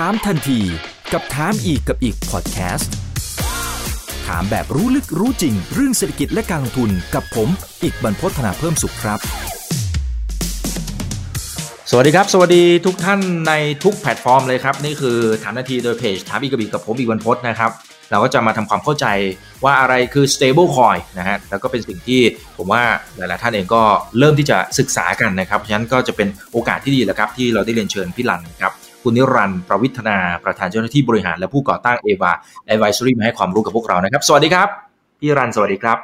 ถามทันทีกับถามอีกกับอีกพอดแคสต์ถามแบบรู้ลึกรู้จริง เรื่องเศรษฐกิจและการลงทุนกับผม อีกบรรพฒนาเพิ่มสุขครับ สวัสดีครับ สวัสดีทุกท่านในทุกแพลตฟอร์มเลยครับ นี่คือถามนาทีโดยเพจถามอีกกับอีกกับผมอีกบรรพฒนะครับเราก็จะมาทำความเข้าใจว่าอะไรคือ stable coin นะฮะ แล้วก็เป็นสิ่งที่ผมว่าหลาย ๆ ท่านเองก็เริ่มที่จะศึกษากันนะครับเพราะฉะนั้นก็จะเป็นโอกาสที่ดีแหละครับที่เราได้เรียนเชิญพี่รันครับ คุณนิรันดร์ประวิทย์ธนา ประธานเจ้าหน้าที่บริหารและผู้ก่อตั้งเอวา Advisory มาให้ความรู้กับพวกเรานะครับ สวัสดีครับ พี่รันสวัสดีครับ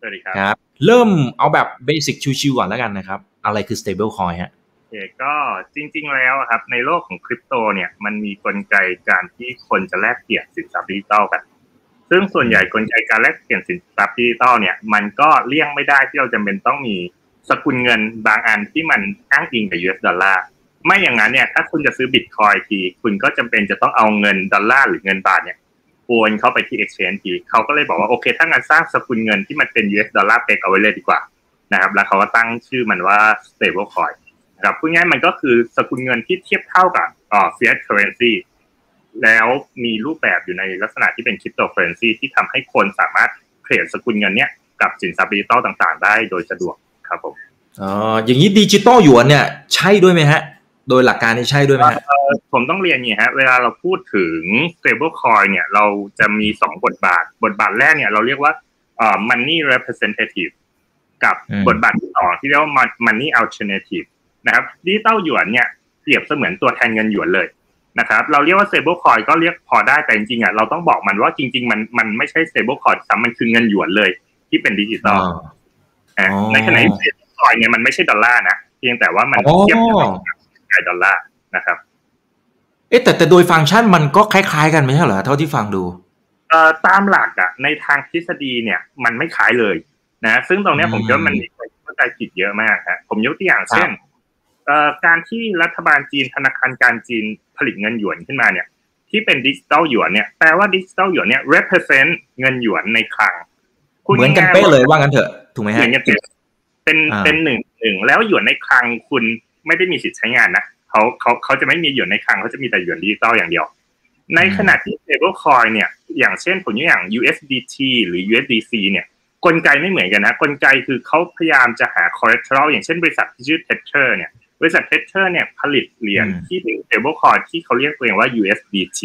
สวัสดีครับครับเริ่มเอาแบบ basic ชิวๆก่อนแล้วกันนะครับ อะไรคือ stable coin ฮะโอเคก็จริงๆแล้วอะครับในโลกของคริปโตเนี่ยมันมีกลไกการที่คนจะแลกเปลี่ยนสินทรัพย์ดิจิตอลกันซึ่งส่วนใหญ่กลไกการแลกเปลี่ยนสินทรัพย์ดิจิตอลเนี่ยมันก็เลี่ยงไม่ได้ที่เราจำเป็นต้องมีสกุลเงินบางอันที่มันอ้างอิงกับ US ดอลลาร์ ไม่อย่างนั้นเนี่ยถ้าคุณจะซื้อบิตคอยทีคุณก็จำเป็นจะต้องเอาเงินดอลลาร์หรือเงินบาทเนี่ยโอนเข้าไปที่ exchange ทีเขาก็เลยบอกว่าโอเคถ้างั้นสร้างสกุลเงินที่มันเป็น US ดอลลาร์เปกเอาไว้เลยดีกว่านะครับแล้วเขาก็ตั้งชื่อมันว่า stable coin นะครับพูดง่ายมันก็คือสกุลเงินที่เทียบเท่ากับอ่า fiat currency แล้วมีรูปแบบอยู่ในลักษณะที่เป็น crypto currency ที่ทำให้คนสามารถเทรดสกุลเงินเนี้ยกับสินทรัพย์ดิจิตอต่างๆ ได้โดยสะดวกครับผมอ๋ออย่างนี้ดิจิตอลหยวนเนี่ยใช่ด้วยไหมฮะ โดยหลักการนี่ใช่ด้วยไหมฮะผมต้องเรียนอย่างนี้ฮะเวลาเราพูดถึง stable coin เนี่ย เราจะมีสองบทบาท บทบาทแรกเนี่ยเราเรียกว่าเอ่อ money representative กับบทบาทที่สองที่เรียกว่า money alternative นะครับดิจิตอลหยวนเนี่ยเปรียบเสมือนตัวแทนเงินหยวนเลยนะครับ เราเรียกว่า stable coin ก็เรียกพอได้แต่จริงๆอะเราต้องบอกมันว่าจริง ๆ มันมันไม่ใช่ stable coin ซ้ำมันคือเงินหยวนเลย ที่เป็นดิจิตอลอ๋อในขณะที่ stable coin เนี่ยมันไม่ใช่ดอลลาร์นะเพียงแต่ว่ามันอ๋อเทียบกับ ดอลลาร์นะครับ เอ๊ะแต่แต่โดยฟังก์ชันมันก็คล้ายๆกันไม่ใช่เหรอเท่าที่ฟังดูเอ่อตามหลักอะในทางทฤษฎีเนี่ยมันไม่คล้ายเลยนะซึ่งตรงเนี้ยอืมผมคิดว่ามันมีคนเข้าใจผิดเยอะมากฮะผมยกตัวอย่างครับเช่นเอ่อการที่รัฐบาลจีนธนาคารกลางจีนผลิตเงินหยวนขึ้นมาเนี่ยที่เป็นดิจิตอลหยวนเนี่ยแปลว่าดิจิตอลหยวนเนี่ย represent เงินหยวนในคลังพูดเหมือนกันง่ายๆเป๊ะเลยว่างั้นเถอะถูกไหมเหมืฮะอนกันเป๊ะเป็นอ่าเป็นหนึ่งหนึ่งแล้วหยวนในคลังคุณไม่ได้มีสิทธิ์ใช้งานนะ เขาเขาเขาจะไม่มีหยวนในคลังเขาจะมีแต่หยวนดิจิตอลอย่างเดียว ในขณะที่ stable coin เนี่ย อย่างเช่นผมยกอย่าง USDT หรือ USDC เนี่ยกลไกไม่เหมือนกันนะกลไกคือเขาพยายามจะหา collateral อย่างเช่นบริษัทที่ชื่อ Tether เนี่ยบริษัท Tether เนี่ยผลิตเหรียญอืมที่เป็น stable coin ที่เขาเรียกตัวเองว่า USDT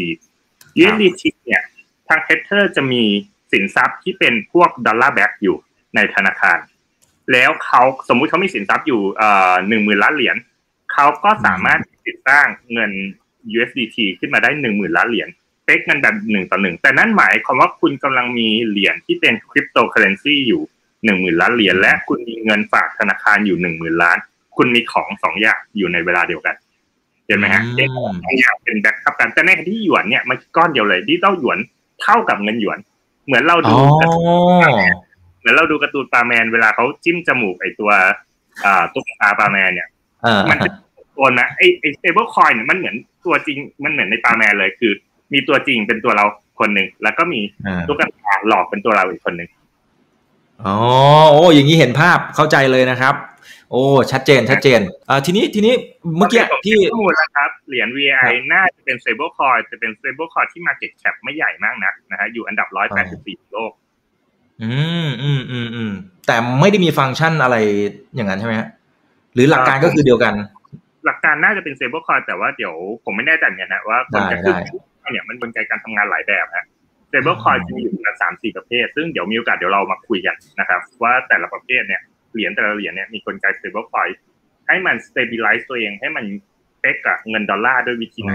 USDT เนี่ยทาง Tether จะมีสินทรัพย์ที่เป็นพวกดอลลาร์แบ็กอยู่ในธนาคาร แล้วเขาสมมุติเขามีสินทรัพย์อยู่เอ่อหนึ่งหมื่นล้านเหรียญ เขาก็สามารถติดตั้งเงิน USDT ขึ้นมาได้หนึ่งหมื่นล้านเหรียญเป๊กมันแบบหนึ่งต่อหนึ่งแต่นั่นหมายความว่าคุณกำลังมีเหรียญที่เป็นคริปโตเคอเรนซีอยู่หนึ่งหมื่นล้านเหรียญและคุณมีเงินฝากธนาคารอยู่หนึ่งหมื่นล้าน คุณมีของสองอย่างอยู่ในเวลาเดียวกันเห็นไหมฮะอืมสองอย่างเป็น backup กันแต่ในขณะที่หยวนเนี่ยมันก้อนเดียวเลยดิจิตอลหยวนเท่ากับเงินหยวน เหมือนเราอ๋ดูการ์ตูนเหมือนเราดูการ์ตูนปาร์แมนเวลาเขาจิ้มจมูกไอตัวอ่าตุ๊กตาปาร์แมนเนี่ย เออมันจะตัวนะไอไอ stable coin เนี่ยมันเหมือนตัวจริงมันเหมือนในปาร์แมนเลยคือ มีตัวจริงเป็นตัวเราคนหนึ่งแล้วก็มีเออตุ๊กตาหลอกเป็นตัวเราอีกคนหนึ่งอ๋อโอ้อย่างนี้เห็นภาพเข้าใจเลยนะครับ โอ้ชัดเจนชัดเจนอ่าทีนี้ทีนี้เมื่อกี้ผมที่เก็บข้อมูลแล้วครับ เหรียญ VI ครับน่าจะเป็น stable coin จะเป็น stable coin ที่ market cap ไม่ใหญ่มากนักนะฮะอยู่อันดับ184โลก อืมอืมอืมอืมแต่ไม่ได้มีฟังก์ชันอะไรอย่างนั้นใช่ไหมฮะห รือหลักการก็คือเดียวกัน หลักการน่าจะเป็น stable coin แต่ว่าเดี๋ยวผมไม่แน่ใจเหมือนกันนะว่าคนจะได้ขึ้นเนี่ยมันกลไกการทำงานหลายแบบฮะ stable coin จะมีอยู่ประมาณสามสี่ประเภท ซึ่งเดี๋ยวมีโอกาสเดี๋ยวเรามาคุยกันนะครับ ว่าแต่ละประเภทเนี่ยเหรียญแต่ละเหรียญเนี่ยมีกลไก stable coin ให้มัน stabilize ตัวเองให้มันเป๊กกับเงินดอลลาร์ด้วยวิธีไหน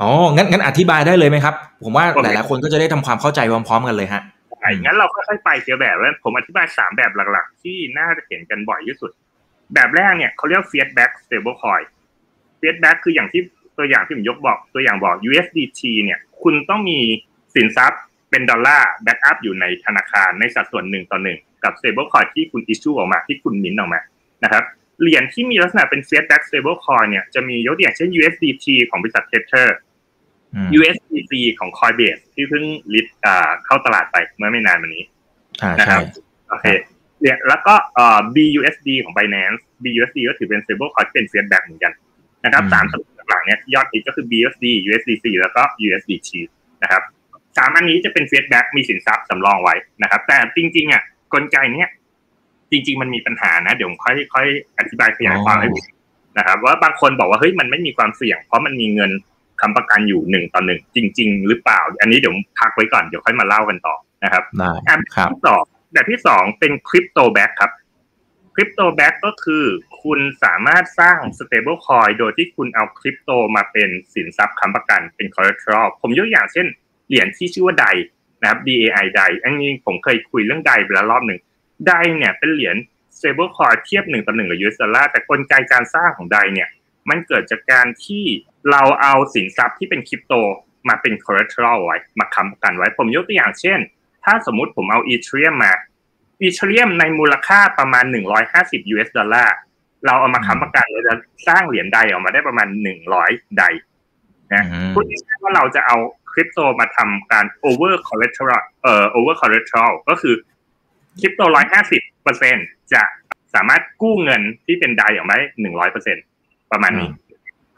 อ๋อ งั้นงั้นอธิบายได้เลยไหมครับ ผมว่าผมหลายๆคนก็จะได้ทำความเข้าใจพร้อมๆกันเลยฮะใช่งั้นเราค่อยๆไปทีละแบบแล้วผมอธิบายสามแบบหลัก ๆ ที่น่าจะเห็นกันบ่อยที่สุด แบบแรกเนี่ยเขาเรียก fiat back stable coin fiat back คืออย่างที่ตัวอย่างที่ผมยกบอกตัวอย่างบอก USDT เนี่ยคุณต้องมีสินทรัพย์เป็นดอลลาร์ backup อยู่ในธนาคารในสัดส่วนหนึ่งต่อหนึ่งกับ stable coin ที่คุณ issue ออกมาที่คุณมิ้นออกมานะครับเหรียญที่มีลักษณะเป็น fiat back stable coin เนี่ยจะมียกตัวอย่างเช่น USDT ของบริษัท Tether อืม USDC ของ Coinbase ที่เพิ่ง list อ่าเข้าตลาดไปเมื่อไม่นานมานี้อ่านะคใช่โอเค เนี่ยแล้วก็เอ่อ BUSD ของ Binance BUSD ก็ถือเป็น stable coin ที่เป็น fiat back เหมือนกันนะครับอืมสามสกุลหลักๆเนี่ยยอดฮิตก็คือ BUSD USDC แล้วก็ USDT นะครับสามอันนี้จะเป็น fiat back มีสินทรัพย์สำรองไว้นะครับ แต่จริงๆอะกลไกเนี้ยจริง ๆ มันมีปัญหานะ เดี๋ยวผมค่อยค่อยอธิบายขยายความให้นะครับ ว่าบางคนบอกว่าเฮ้ยมันไม่มีความเสี่ยง เพราะมันมีเงินค้ำประกันอยู่หนึ่งต่อหนึ่งจริง ๆ หรือเปล่า อันนี้เดี๋ยวพักไว้ก่อนเดี๋ยวค่อยมาเล่ากันต่อนะครับได้คแบบรับที่สอง แบบที่สองเป็น crypto back ครับ crypto back ก็คือคุณสามารถสร้าง stable coin โดยที่คุณเอาคริปโตมาเป็นสินทรัพย์ค้ำประกันเป็น collateral ผมยกอย่างเช่นเหรียญที่ชื่อว่าไดนะครับ DAI ไดอันนี้ผมเคยคุยเรื่องไดไปแล้วรอบหนึ่งไดเนี่ยเป็นเหรียญ stable coin เทียบหนึ่งต่อหนึ่งกับ US ดอลลาร์แต่กลไกการสร้างของไดเนี่ยมันเกิดจากการที่เราเอาสินทรัพย์ที่เป็นคริปโตมาเป็น collateral ไว้มาค้ำประกันไว้ ผมยกตัวอย่างเช่น ถ้าสมมุติผมเอาอีเทรียมมาอีเทรียมในมูลค่าประมาณ 150 US ดอลลาร์เราเอามาค้ำประกันเราจะสร้างเหรียญใดออกมาได้ประมาณ 100 ใดนะอืมพูดง่ายๆว่าเราจะเอาคริปโตมาทำการ over collateral เอ่อ over collateral ก็คือคริปโต 150เปอร์เซ็นจะสามารถกู้เงินที่เป็นใดออกมาได้100เปอร์เซ็นประมาณนี้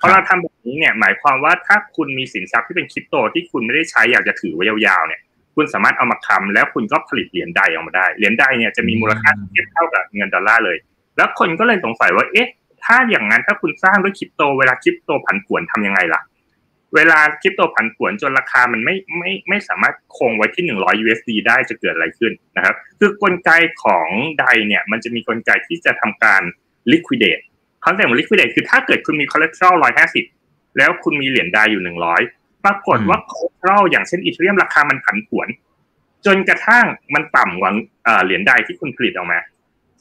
พอเราทำแบบนี้เนี่ย หมายความว่าถ้าคุณมีสินทรัพย์ที่เป็นคริปโตที่คุณไม่ได้ใช้อยากจะถือไว้ยาวๆเนี่ย คุณสามารถเอามาค้ำแล้วคุณก็ผลิตเหรียญใดออกมาได้ เหรียญใดเนี่ยจะมีมูลค่าเทียบเท่ากับเงินดอลลาร์เลย แล้วคนก็เลยสงสัยว่า เอ๊ะ ถ้าอย่างนั้นถ้าคุณสร้างด้วยคริปโตเวลาคริปโตผันผวนทำยังไงล่ะ เวลาคริปโตผันผวนจนราคามันไม่ไม่ไม่สามารถคงไว้ที่100 USD ได้จะเกิดอะไรขึ้นนะครับ คือกลไกของ DAI เนี่ยมันจะมีกลไกที่จะทำการ liquidate concept ของ liquidate คือถ้าเกิดคุณมี collateral 150 แล้วคุณมีเหรียญ DAI อยู่ 100 ปรากฏว่า collateral อย่างเช่น Ethereum ราคามันผันผวน จนกระทั่งมันต่ำกว่าเอ่อเหรียญใดที่คุณผลิตออกมา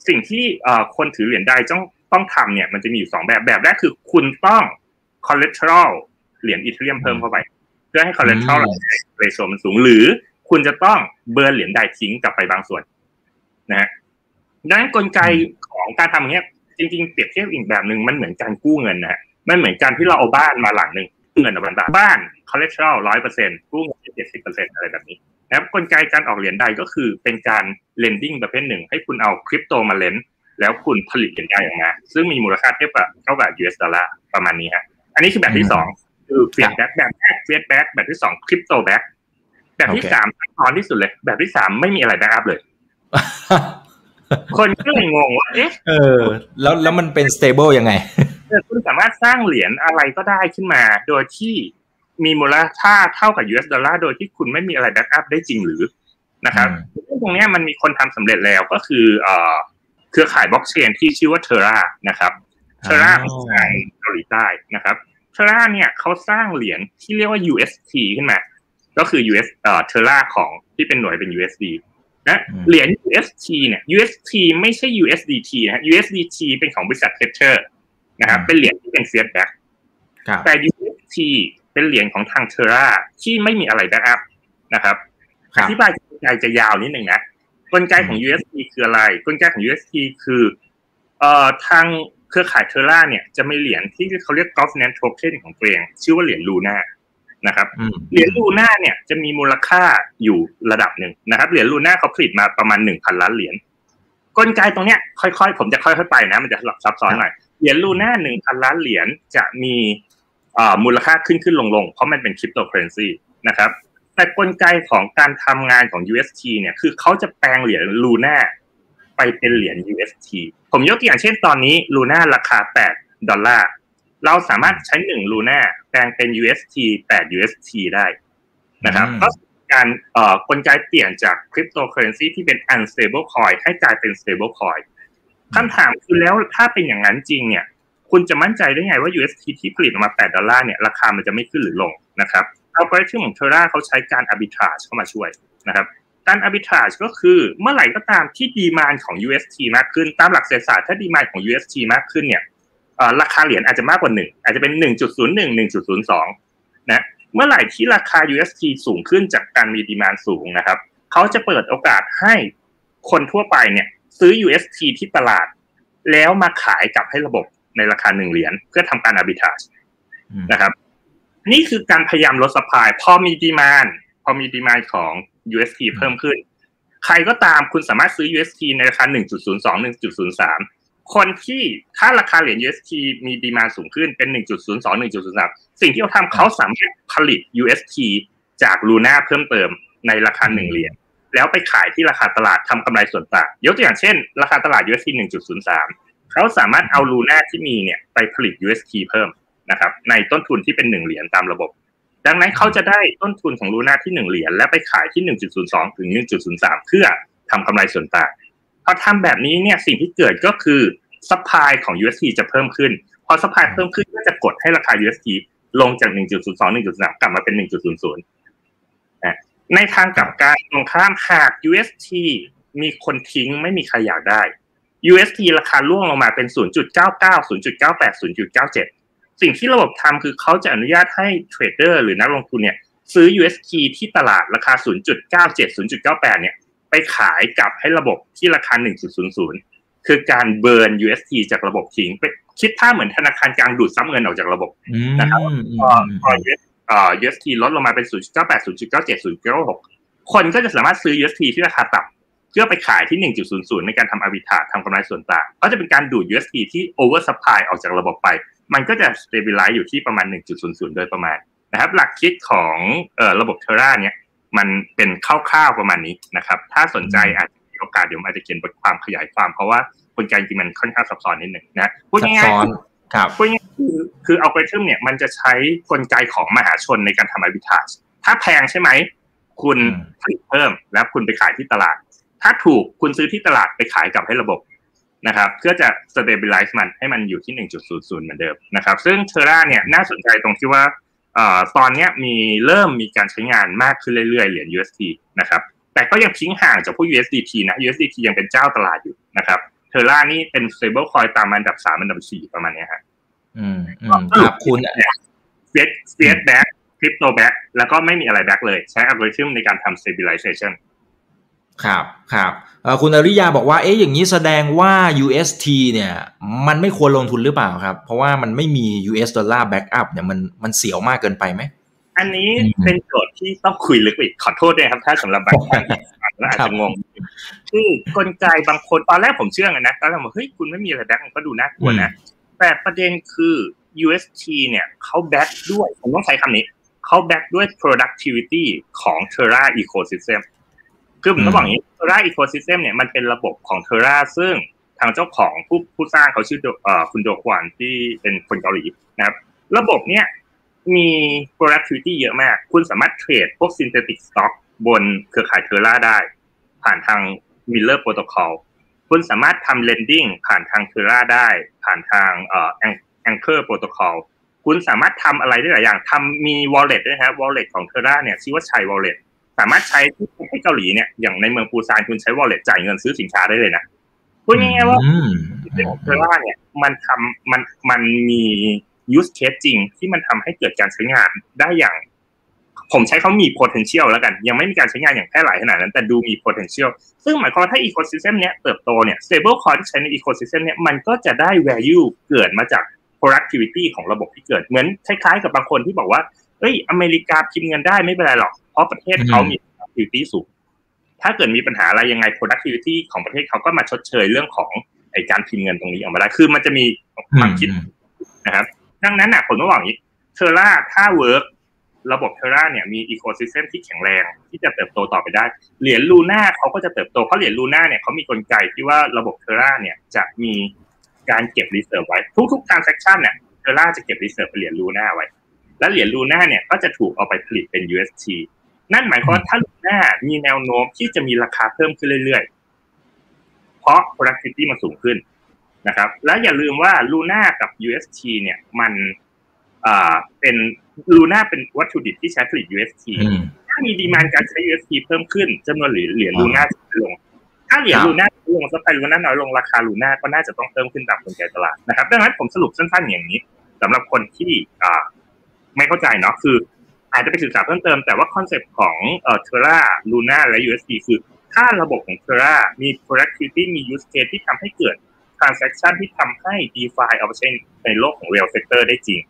สิ่งที่เอ่อคนถือเหรียญใดต้องต้องทำเนี่ย มันจะมีอยู่สองแบบแบบแรกคือคุณต้อง collateral เหรียญอีเทเรียมเพิ่มเข้าไป เพื่อให้ collateral อืมเรโซมันสูง หรือคุณจะต้องเบิร์นเหรียญใดทิ้งกลับไปบางส่วนนะฮะดังนั้นกลไกของการทำอย่างเงี้ยจริงๆเปรียบเทียบอีกแบบหนึ่งมันเหมือนการกู้เงินนะฮะมันเหมือนการที่เราเอาบ้านมาหลังหนึ่งกู้ เงินเอาบ้านบ้าน collateral ร้อยเปอร์เซ็นต์กู้เงินเจ็ดสิบเปอร์เซ็นต์อะไรแบบนี้นะครับกลไกการออกเหรียญ DAI ก็คือเป็นการ lending ประเภทหนึ่ง ให้คุณเอาคริปโตมา lend แล้วคุณผลิตเหรียญ DAI ออกมา ซึ่งมีมูลค่าเทียบกับเท่ากับ US ดอลลาร์ประมาณนี้ฮะอันนี้คือแบบที่สองคือ fiat back แบบแรก fiat back แบบที่สอง crypto back แบบที่สามโอเคซับซ้อนที่สุดเลย แบบที่สามไม่มีอะไร backup เลย คนก็เลยงงว่าเอ๊ะเออ แล้วแล้วมันเป็น stable ยังไงเออ คุณสามารถสร้างเหรียญอะไรก็ได้ขึ้นมา โดยที่มีมูลค่าเท่ากับ US ดอลลาร์โดยที่คุณไม่มีอะไร backup ได้จริงหรือนะครับอืมซึ่งตรงเนี้ยมันมีคนทำสำเร็จแล้วก็คือเอ่อเครือข่ายบล็อกเชนที่ชื่อว่า Terra นะครับ Terra อ๋อของทางเกาหลีใต้นะครับ Terra เนี่ยเขาสร้างเหรียญที่เรียกว่า UST ขึ้นมา ก็คือ US เอ่อ Terra ของที่เป็นหน่วยเป็น USD นะเหรียญ UST เนี่ย UST ไม่ใช่ USDT นะฮะ USDT เป็นของบริษัท Tether นะครับเป็นเหรียญที่เป็น fiat back ครับแต่ UST เป็นเหรียญของทาง Terra ที่ไม่มีอะไร backup นะครับครับอธิบายกลไกจะยาวนิดหนึ่งนะกลไกของ UST คืออะไร กลไกของ UST คือเอ่อทางเครือข่าย Terra เนี่ยจะมีเหรียญที่เขาเรียก governance token ของตัวเองชื่อว่าเหรียญ Luna นะครับอืมเหรียญ Luna เนี่ยจะมีมูลค่าอยู่ระดับหนึ่งนะครับเหรียญลูน่าเขาผลิตมาประมาณหนึ่งพันล้านเหรียญกลไกตรงเนี้ยค่อยๆ ผมจะค่อยๆไปนะ มันจะซับซ้อนหน่อย เหรียญลูน่าหนึ่งพันล้านเหรียญจะมีเอ่อมูลค่าขึ้นขึ้นลงลงๆเพราะมันเป็นคริปโตเคอเรนซีนะครับแต่กลไกของการทำงานของ UST เนี่ยคือเขาจะแปลงเหรียญลูน่าไปเป็นเหรียญ UST ผมยกตัวอย่างเช่นตอนนี้ลูน่าราคา 8 ดอลลาร์ เราสามารถใช้1ลูน่าแปลงเป็น UST 8 UST ได้นะครับอืมก็การเอ่อกลไกเปลี่ยนจากคริปโตเคอเรนซีที่เป็น unstable coin ให้กลายเป็น stable coin คำถามคือแล้วถ้าเป็นอย่างนั้นจริงเนี่ย คุณจะมั่นใจได้ไงว่า UST ที่ผลิตออกมา 8 ดอลลาร์เนี่ยราคามันจะไม่ขึ้นหรือลงนะครับอัลกริทึมของเทราเขาใช้การ arbitrage เข้ามาช่วยนะครับการ arbitrage ก็คือเมื่อไหร่ก็ตามที่ดีมานของ UST มากขึ้นตามหลักเศรษฐศาสตร์ถ้าดีมานของ UST มากขึ้นเนี่ยราคาเหรียญอาจจะมากกว่า1อาจจะเป็น1.01 1.02นะเมื่อไหร่ที่ราคา UST สูงขึ้นจากการมี demand สูงนะครับเขาจะเปิดโอกาสให้คนทั่วไปเนี่ย ซื้อ UST ที่ตลาด แล้วมาขายกลับให้ระบบในราคาหนึ่งเหรียญเพื่อทำการ arbitrage อืมนะครับ นี่คือการพยายามลด spike พอมี demand พอมี demand ของ UST เพิ่มขึ้น ใครก็ตามคุณสามารถซื้อ UST ในราคา 1.02 1.03 คนที่ถ้าราคาเหรียญ UST มีดีมาสูงขึ้นเป็น 1.02 1.03 สิ่งที่เขาทำเขาสามารถผลิต UST จากลูน่าเพิ่มเติมในราคาหนึ่งเหรียญ แล้วไปขายที่ราคาตลาดทำกำไรส่วนต่าง ยกตัวอย่างเช่น ราคาตลาด UST 1.03 เขาสามารถเอาลูน่าที่มีเนี่ยไปผลิต UST เพิ่มนะครับในต้นทุนที่เป็นหนึ่งเหรียญตามระบบ ดังนั้นเขาจะได้ต้นทุนของลูน่าที่หนึ่งเหรียญและไปขายที่ 1.02 ถึง 1.03 เพื่อทำกำไรส่วนต่างพอทำแบบนี้เนี่ยสิ่งที่เกิดก็คือ supply ของ UST จะเพิ่มขึ้น พอ supply เพิ่มขึ้นก็จะกดให้ราคา UST ลงจาก 1.02 1.3 กลับมาเป็น 1.00 ในทางกลับกันตรงข้ามหาก UST มีคนทิ้งไม่มีใครอยากได้ UST ราคาร่วงลงมาเป็น 0.99 0.98 0.97 สิ่งที่ระบบทำคือเขาจะอนุญาตให้ trader หรือนักลงทุนเนี่ยซื้อ UST ที่ตลาดราคา 0.97 0.98 เนี่ย ไปขายกลับให้ระบบที่ราคา 1.00 คือการเบิร์น UST จากระบบทิ้งคิดท่าเหมือนธนาคารกลางดูดซับเงินออกจากระบบนะครับพอพ อ UST ลดลงมาเป็น 0.98 0.97 0.96 คนก็จะสามารถซื้อ UST ที่ราคาต่ำเพื่อไปขายที่ 1.00 ในการทำอาร์บิทาทำกำไรส่วนต่าง ก็จะเป็นการดูด UST ที่ over supply ออกจากระบบไป มันก็จะ stabilize อยู่ที่ประมาณ 1.00 โดยประมาณนะครับ หลักคิดของระบบเทอร่าเนี่ยมันเป็นคร่าวๆประมาณนี้นะครับ ถ้าสนใจอาจจะมีโอกาสเดี๋ยวอาจจะเขียนบทความขยายความเพราะว่ากลไกจริงมันค่อนข้างซับซ้อนนิดหนึ่งนะพูดง่ายๆ ครับพูดง่ายคือคืออัลกอริทึมเนี่ยมันจะใช้กลไกของมหาชนในการทำอาร์บิทาจถ้าแพงใช่ไหม คุณผลิตเพิ่มแล้วคุณไปขายที่ตลาด ถ้าถูกคุณซื้อที่ตลาดไปขายกลับให้ระบบนะครับเพื่อจะ stabilize มันให้มันอยู่ที่ 1.00 เหมือนเดิมนะครับ ซึ่ง Terra เนี่ยน่าสนใจตรงที่ว่าตอนนี้มีเริ่มมีการใช้งานมากขึ้นเรื่อยๆ เหรียญ UST นะครับ แต่ก็ยังทิ้งห่างจากพวก USDT นะ USDT ยังเป็นเจ้าตลาดอยู่นะครับ Terra นี่เป็น stable coin ตามอันดับสามอันดับสี่ประมาณนี้ครับอืมครับคุณ fiat fiat back crypto back แล้วก็ไม่มีอะไร back เลย ใช้อัลกอริทึมในการทำ stabilization ครับครับคุณอริยาบอกว่าเอ๊ะอย่างนี้แสดงว่า UST เนี่ย มันไม่ควรลงทุนหรือเปล่าครับ เพราะว่ามันไม่มี US ดอลลาร์ backup เนี่ยมันมันเสียวมากเกินไปไหม อันนี้เป็นโจทย์ที่ต้องคุยลึกอีกขอโทษด้วยครับ ถ้าสำหรับบางท่านแล้วอาจจะงงคือกลไกบางคนตอนแรกผมเชื่อกันนะตอนแรกผมเฮ้ยคุณไม่มีอะไร back มันก็ดูน่ากลัวนะแต่ประเด็นคือ UST เนี่ยเขา back ด้วยผมต้องใช้คำนี้เขาแบ็กด้วย productivity ของ Terra ecosystem คือผมต้องบอกอย่างนี้ Terra ecosystem เนี่ยมันเป็นระบบของ Terra ซึ่งทางเจ้าของผู้ผู้สร้างเขาชื่อคุณโดควันที่เป็นคนเกาหลีนะครับ ระบบเนี่ย มี productivity เยอะมาก คุณสามารถเทรดพวก synthetic stock บนเครือข่าย Terra ได้ ผ่านทาง Miller Protocol คุณสามารถทำ lending ผ่านทาง Terra ได้ ผ่านทางเอ่อ Anchor Protocol คุณสามารถทำอะไรได้หลายอย่างทำมี wallet ด้วยครับ wallet ของ Terra เนี่ยชื่อว่าชัย wallet สามารถใช้ที่เกาหลีเนี่ยอย่างในเมืองปูซานคุณใช้ wallet จ่ายเงินซื้อสินค้าได้เลยนะพูดง่ายๆว่าเทอร่าเนี่ยมันทำมันมันมี use case จริงที่มันทำให้เกิดการใช้งานได้อย่าง ผมใช้เขามี potential แล้วกัน ยังไม่มีการใช้งานอย่างแพร่หลายขนาดนั้น แต่ดูมี potential ซึ่งหมายความว่าถ้า ecosystem เนี้ยเติบโตเนี่ย stable coin ที่ใช้ใน ecosystem เนี้ยมันก็จะได้ value เกิดมาจาก productivity ของระบบที่เกิดเหมือนคล้ายๆ กับบางคนที่บอกว่าเอ้ยอเมริกาพิมพ์เงินได้ไม่เป็นไรหรอกเพราะประเทศเขามี productivity สูงถ้าเกิดมีปัญหาอะไรยังไง productivity ของประเทศเขาก็มาชดเชยเรื่องของไอ้การพิมพ์เงินตรงนี้ออกมาได้ คือมันจะมีความคิดนะครับ ดังนั้นน่ะผมต้องบอกอย่างนี้ Terra ถ้า work ระบบ Terra เนี่ยมี ecosystem ที่แข็งแรง ที่จะเติบโตต่อไปได้ เหรียญ Luna เขาก็จะเติบโตเพราะเหรียญ Luna เนี่ยเขามีกลไกที่ว่าระบบ Terra เนี่ยจะมีการเก็บ reserve ไว้ทุกๆ transaction เนี่ย Terra จะเก็บ reserve เหรียญ Luna ไว้ และเหรียญ Luna เนี่ยก็จะถูกเอาไปผลิตเป็น UST นั่นหมายความว่าถ้า Luna มีแนวโน้มที่จะมีราคาเพิ่มขึ้นเรื่อยๆ เพราะ productivity มันสูงขึ้น นะครับ และอย่าลืมว่า Luna กับ UST เนี่ยมันอ่าเป็น Luna เป็นวัตถุดิบที่ใช้ผลิต UST ถ้ามี demand การใช้ UST เพิ่มขึ้นจำนวนเหรียญ Luna จะลง ถ้าเหรียญลูน่าลงสไปลูน่าน้อยลงราคาลูน่าก็น่าจะต้องเพิ่มขึ้นตามกลไกตลาดนะครับดังนั้นผมสรุปสั้นๆอย่างนี้สำหรับคนที่อ่าไม่เข้าใจเนาะคือ อาจจะไปศึกษาเพิ่มเติมแต่ว่าคอนเซปต์ของเอ่อ Terra Luna และ USD คือถ้าระบบของ Terra มี productivity มี use case ที่ทำให้เกิด transaction ที่ทำให้ DeFi เอาไปใช้ในโลกของ real sector ได้จริง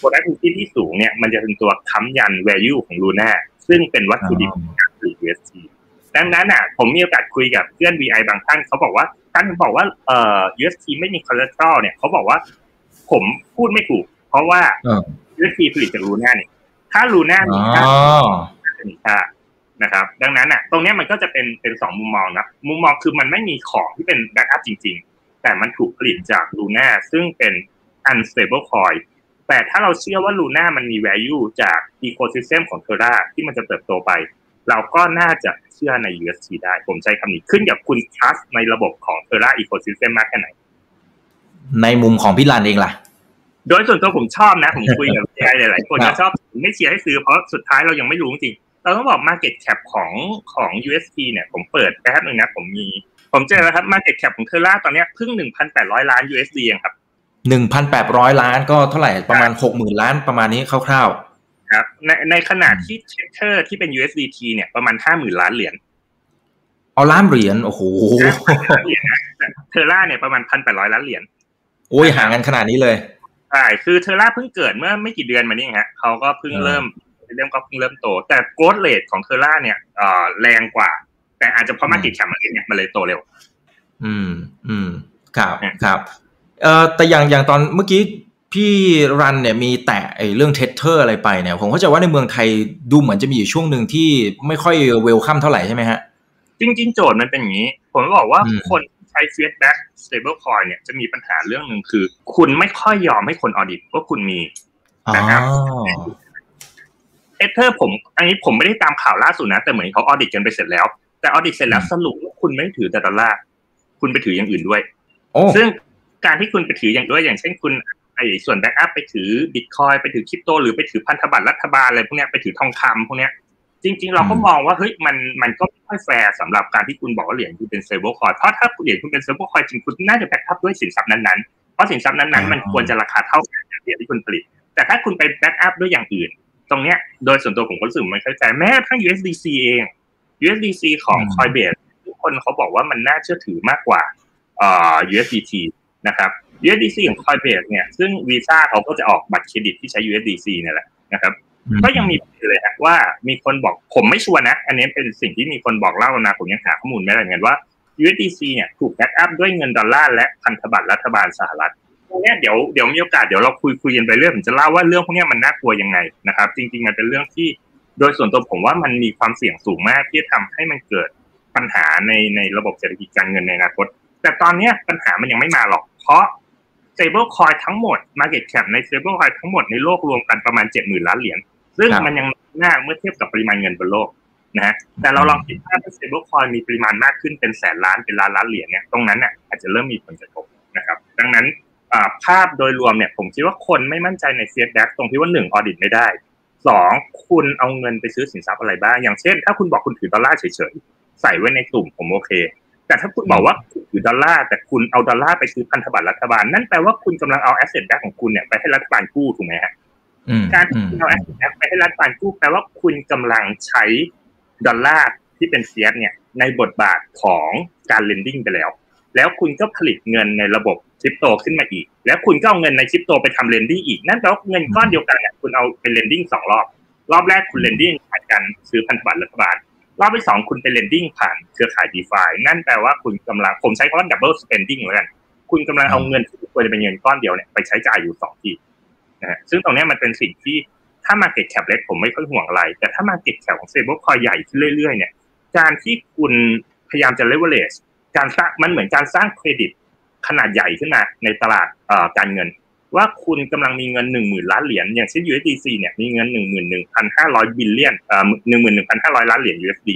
productivity ที่สูงเนี่ยมันจะเป็นตัวค้ำยัน value ของ Luna ซึ่งเป็นวัตถุดิบของการผลิต UST ดังนั้นอะผมมีโอกาสคุยกับเพื่อน VI บางท่านเขาบอกว่าท่านบอกว่าเอ่อ UST ไม่มี collateral เนี่ยเขาบอกว่าผมพูดไม่ถูก เพราะว่า UST ผลิตจาก Luna เนี่ยถ้า Luna มีค่าจะมีค่านะครับ ดังนั้นอะ ตรงนี้มันก็จะเป็นเป็นสองมุมมองนะมุมมองคือมันไม่มีของที่เป็น backup จริง ๆ แต่มันถูกผลิตจาก Luna ซึ่งเป็น unstable coin แต่ถ้าเราเชื่อว่าลูน่ามันมี value จาก ecosystem ของเทอร่าที่มันจะเติบโตไป เราก็น่าจะเชื่อใน UST ได้ ผมใช้คำนี้ขึ้นกับคุณ trust ในระบบของเทอร่า ecosystem มากแค่ไหน ในมุมของพี่ลันเองล่ะ โดยส่วนตัวผมชอบนะ ผมคุยกับใครหลายๆคนก็ชอบไม่เชียร์ให้ซื้อเพราะสุดท้ายเรายังไม่รู้จริง เราต้องบอก market cap ของของ UST เนี่ย ผมเปิดแป๊บนึงนะ ผมมี ผมเจอแล้วครับ market cap ของเทอร่าตอนนี้เพิ่ง 1,800 ล้าน USD เองครับหนึ่งพันแปดร้อยล้านก็เท่าไหร่ประมาณหกหมื่นล้านประมาณนี้คร่าวๆ ครับ ในในขณะที่ Tether ที่เป็น USDT เนี่ยประมาณห้าหมื่นล้านเหรียญเอาล้านเหรียญโอ้โห Terra เนี่ยประมาณพันแปดร้อยล้านเหรียญโอ้ยห่างกันขนาดนี้เลยใช่คือ Terra เพิ่งเกิดเมื่อไม่กี่เดือนมานี้ฮะเขาก็เพิ่งเริ่มเริ่มก็เพิ่งเริ่มโต แต่ growth rate ของ Terra เนี่ยเอ่อแรงกว่า แต่อาจจะเพราะ market cap มันเนี่ยมันเลยโตเร็ว อืม อืม ครับครับเอ่อแต่อย่างอย่างตอนเมื่อกี้พี่รันเนี่ยมีแตะไอ้เรื่อง Tether อะไรไปเนี่ยผมเข้าใจว่าในเมืองไทยดูเหมือนจะมีอยู่ช่วงหนึ่งที่ไม่ค่อย welcome เท่าไหร่ใช่ไหมฮะ จริง ๆ โจทย์มันเป็นอย่างนี้ ผมบอกว่าคนใช้ fiat back stablecoin เนี่ยจะมีปัญหาเรื่องหนึ่งคือ คุณไม่ค่อยยอมให้คน audit ว่าคุณมีนะครับTether ผม อันนี้ผมไม่ได้ตามข่าวล่าสุดนะ แต่เหมือนเขา audit กันไปเสร็จแล้ว แต่ audit เสร็จแล้วสรุปว่าคุณไม่ถือแต่ดอลลาร์คุณไปถืออย่างอื่นด้วยซึ่งการที่คุณไปถืออย่างด้วยอย่างเช่นคุณไอ้ส่วน backup ไปถือบิตคอยไปถือคริปโต หรือไปถือพันธบัตรรัฐบาลอะไรพวกนี้ไปถือทองคำพวกนี้จริง ๆ เราก็มองว่าเฮ้ยมันมันก็ไม่ค่อยแฟร์สำหรับการที่คุณบอกว่าเหรียญคุณเป็น stablecoin เพราะถ้าเหรียญคุณเป็น stablecoin จริงคุณน่าจะ backup ด้วยสินทรัพย์นั้นๆเพราะสินทรัพย์นั้นๆมันควรจะราคาเท่ากันกับเหรียญที่คุณผลิต แต่ถ้าคุณไป backup ด้วยอย่างอื่น ตรงเนี้ยโดยส่วนตัวผมก็รู้สึกไม่เข้าใจแม้ทั้ง USDC เอง USDC ของ Coinbase ทุกคนเขาบอกว่ามันน่าเชื่อถือมากกว่าเอ่อ USDT นะครับ USDC ของ Coinbase เนี่ยซึ่งวีซ่าเขาก็จะออกบัตรเครดิตที่ใช้ USDC เนี่ยแหละนะครับ ก็ยังมีเลยฮะว่ามีคนบอกผมไม่ sure นะ อันนี้เป็นสิ่งที่มีคนบอกเล่ามาผมยังหาข้อมูลไม่ได้เหมือนกันว่า USDC เนี่ยถูก backup ด้วยเงินดอลลาร์และพันธบัตรรัฐบาลสหรัฐตรงนี้เดี๋ยวเดี๋ยวมีโอกาสเดี๋ยวเราคุยคุยกันไปเรื่อยผมจะเล่าว่าเรื่องพวกนี้มันน่ากลัวยังไงนะครับ จริง ๆ มันเป็นเรื่องที่ โดยส่วนตัวผมว่ามันมีความเสี่ยงสูงมากที่จะทำให้มันเกิดปัญหาในในระบบเศรษฐกิจการเงินในอนาคต แต่ตอนนี้ปัญหามันยังไม่มาหรอก เพราะ stable coin ทั้งหมด market cap ใน stable coin ทั้งหมดในโลกรวมกันประมาณเจ็ดหมื่นล้านเหรียญ ซึ่งมันยังน้าเมื่อเทียบกับปริมาณเงินบนโลกนะแต่เราลองคิดว่าถ้า stable coin มีปริมาณมากขึ้นเป็นแสนล้านเป็นล้านล้านเหรียญเนี่ย ตรงนั้นเนี่ยอาจจะเริ่มมีผลกระทบนะครับ ดังนั้นภาพโดยรวมเนี่ยผมคิดว่าคนไม่มั่นใจใน c f d ตรงที่ว่าหนึ่ง audit ไม่ได้ สองคุณเอาเงินไปซื้อสินทรัพย์อะไรบ้าง อย่างเช่น ถ้าคุณบอกคุณถือดอลลาร์เฉยๆ ใส่ไว้ในตุ่มผมโอเค แต่ถ้าคุณบอกว่าถือดอลลาร์แต่คุณเอาดอลลาร์ไปซื้อพันธบัตรรัฐบาล นั่นแปลว่าคุณกำลังเอา asset back ของคุณเนี่ยไปให้รัฐบาลกู้ถูกไหมฮะการที่คุณเอา asset back ไปให้รัฐบาลกู้แปลว่าคุณกำลังใช้ดอลลาร์ที่เป็นเซียสเนี่ยในบทบาทของการ lending ไปแล้ว แล้วคุณก็ผลิตเงินในระบบคริปโตขึ้นมาอีก แล้วคุณก็เอาเงินในคริปโตไปทำ lending อีก นั่นแปลว่าเงินก้อนเดียวกันเนี่ยคุณเอาเป็น lending สองรอบ รอบแรกคุณ lending ผ่านการซื้อพันธบัตรรัฐบาล รอบที่สองคุณไป lending ผ่านเครือข่าย DeFi นั่นแปลว่าคุณกำลัง ผมใช้คำว่า double spending เหมือนกัน คุณกำลังเอาเงินที่ควรจะเป็นเงินก้อนเดียวเนี่ยไปใช้จ่ายอยู่สองที่นะฮะ ซึ่งตรงนี้มันเป็นสิ่งที่ถ้า market cap เล็กผมไม่ค่อยห่วงอะไร แต่ถ้า market cap ของ stablecoin ใหญ่ขึ้นเรื่อยๆเนี่ย การที่คุณพยายามจะเลเวลเลช การสร้างมันเหมือนการสร้างเครดิตขนาดใหญ่ขึ้นมาในตลาดการเงิน ว่าคุณกำลังมีเงินหนึ่งหมื่นล้านเหรียญอย่างเช่น USDC เนี่ยมีเงินหนึ่งหมื่นหนึ่งพันห้าร้อย billion เอ่อหนึ่งหมื่นหนึ่งพันห้าร้อยล้านเหรียญ USD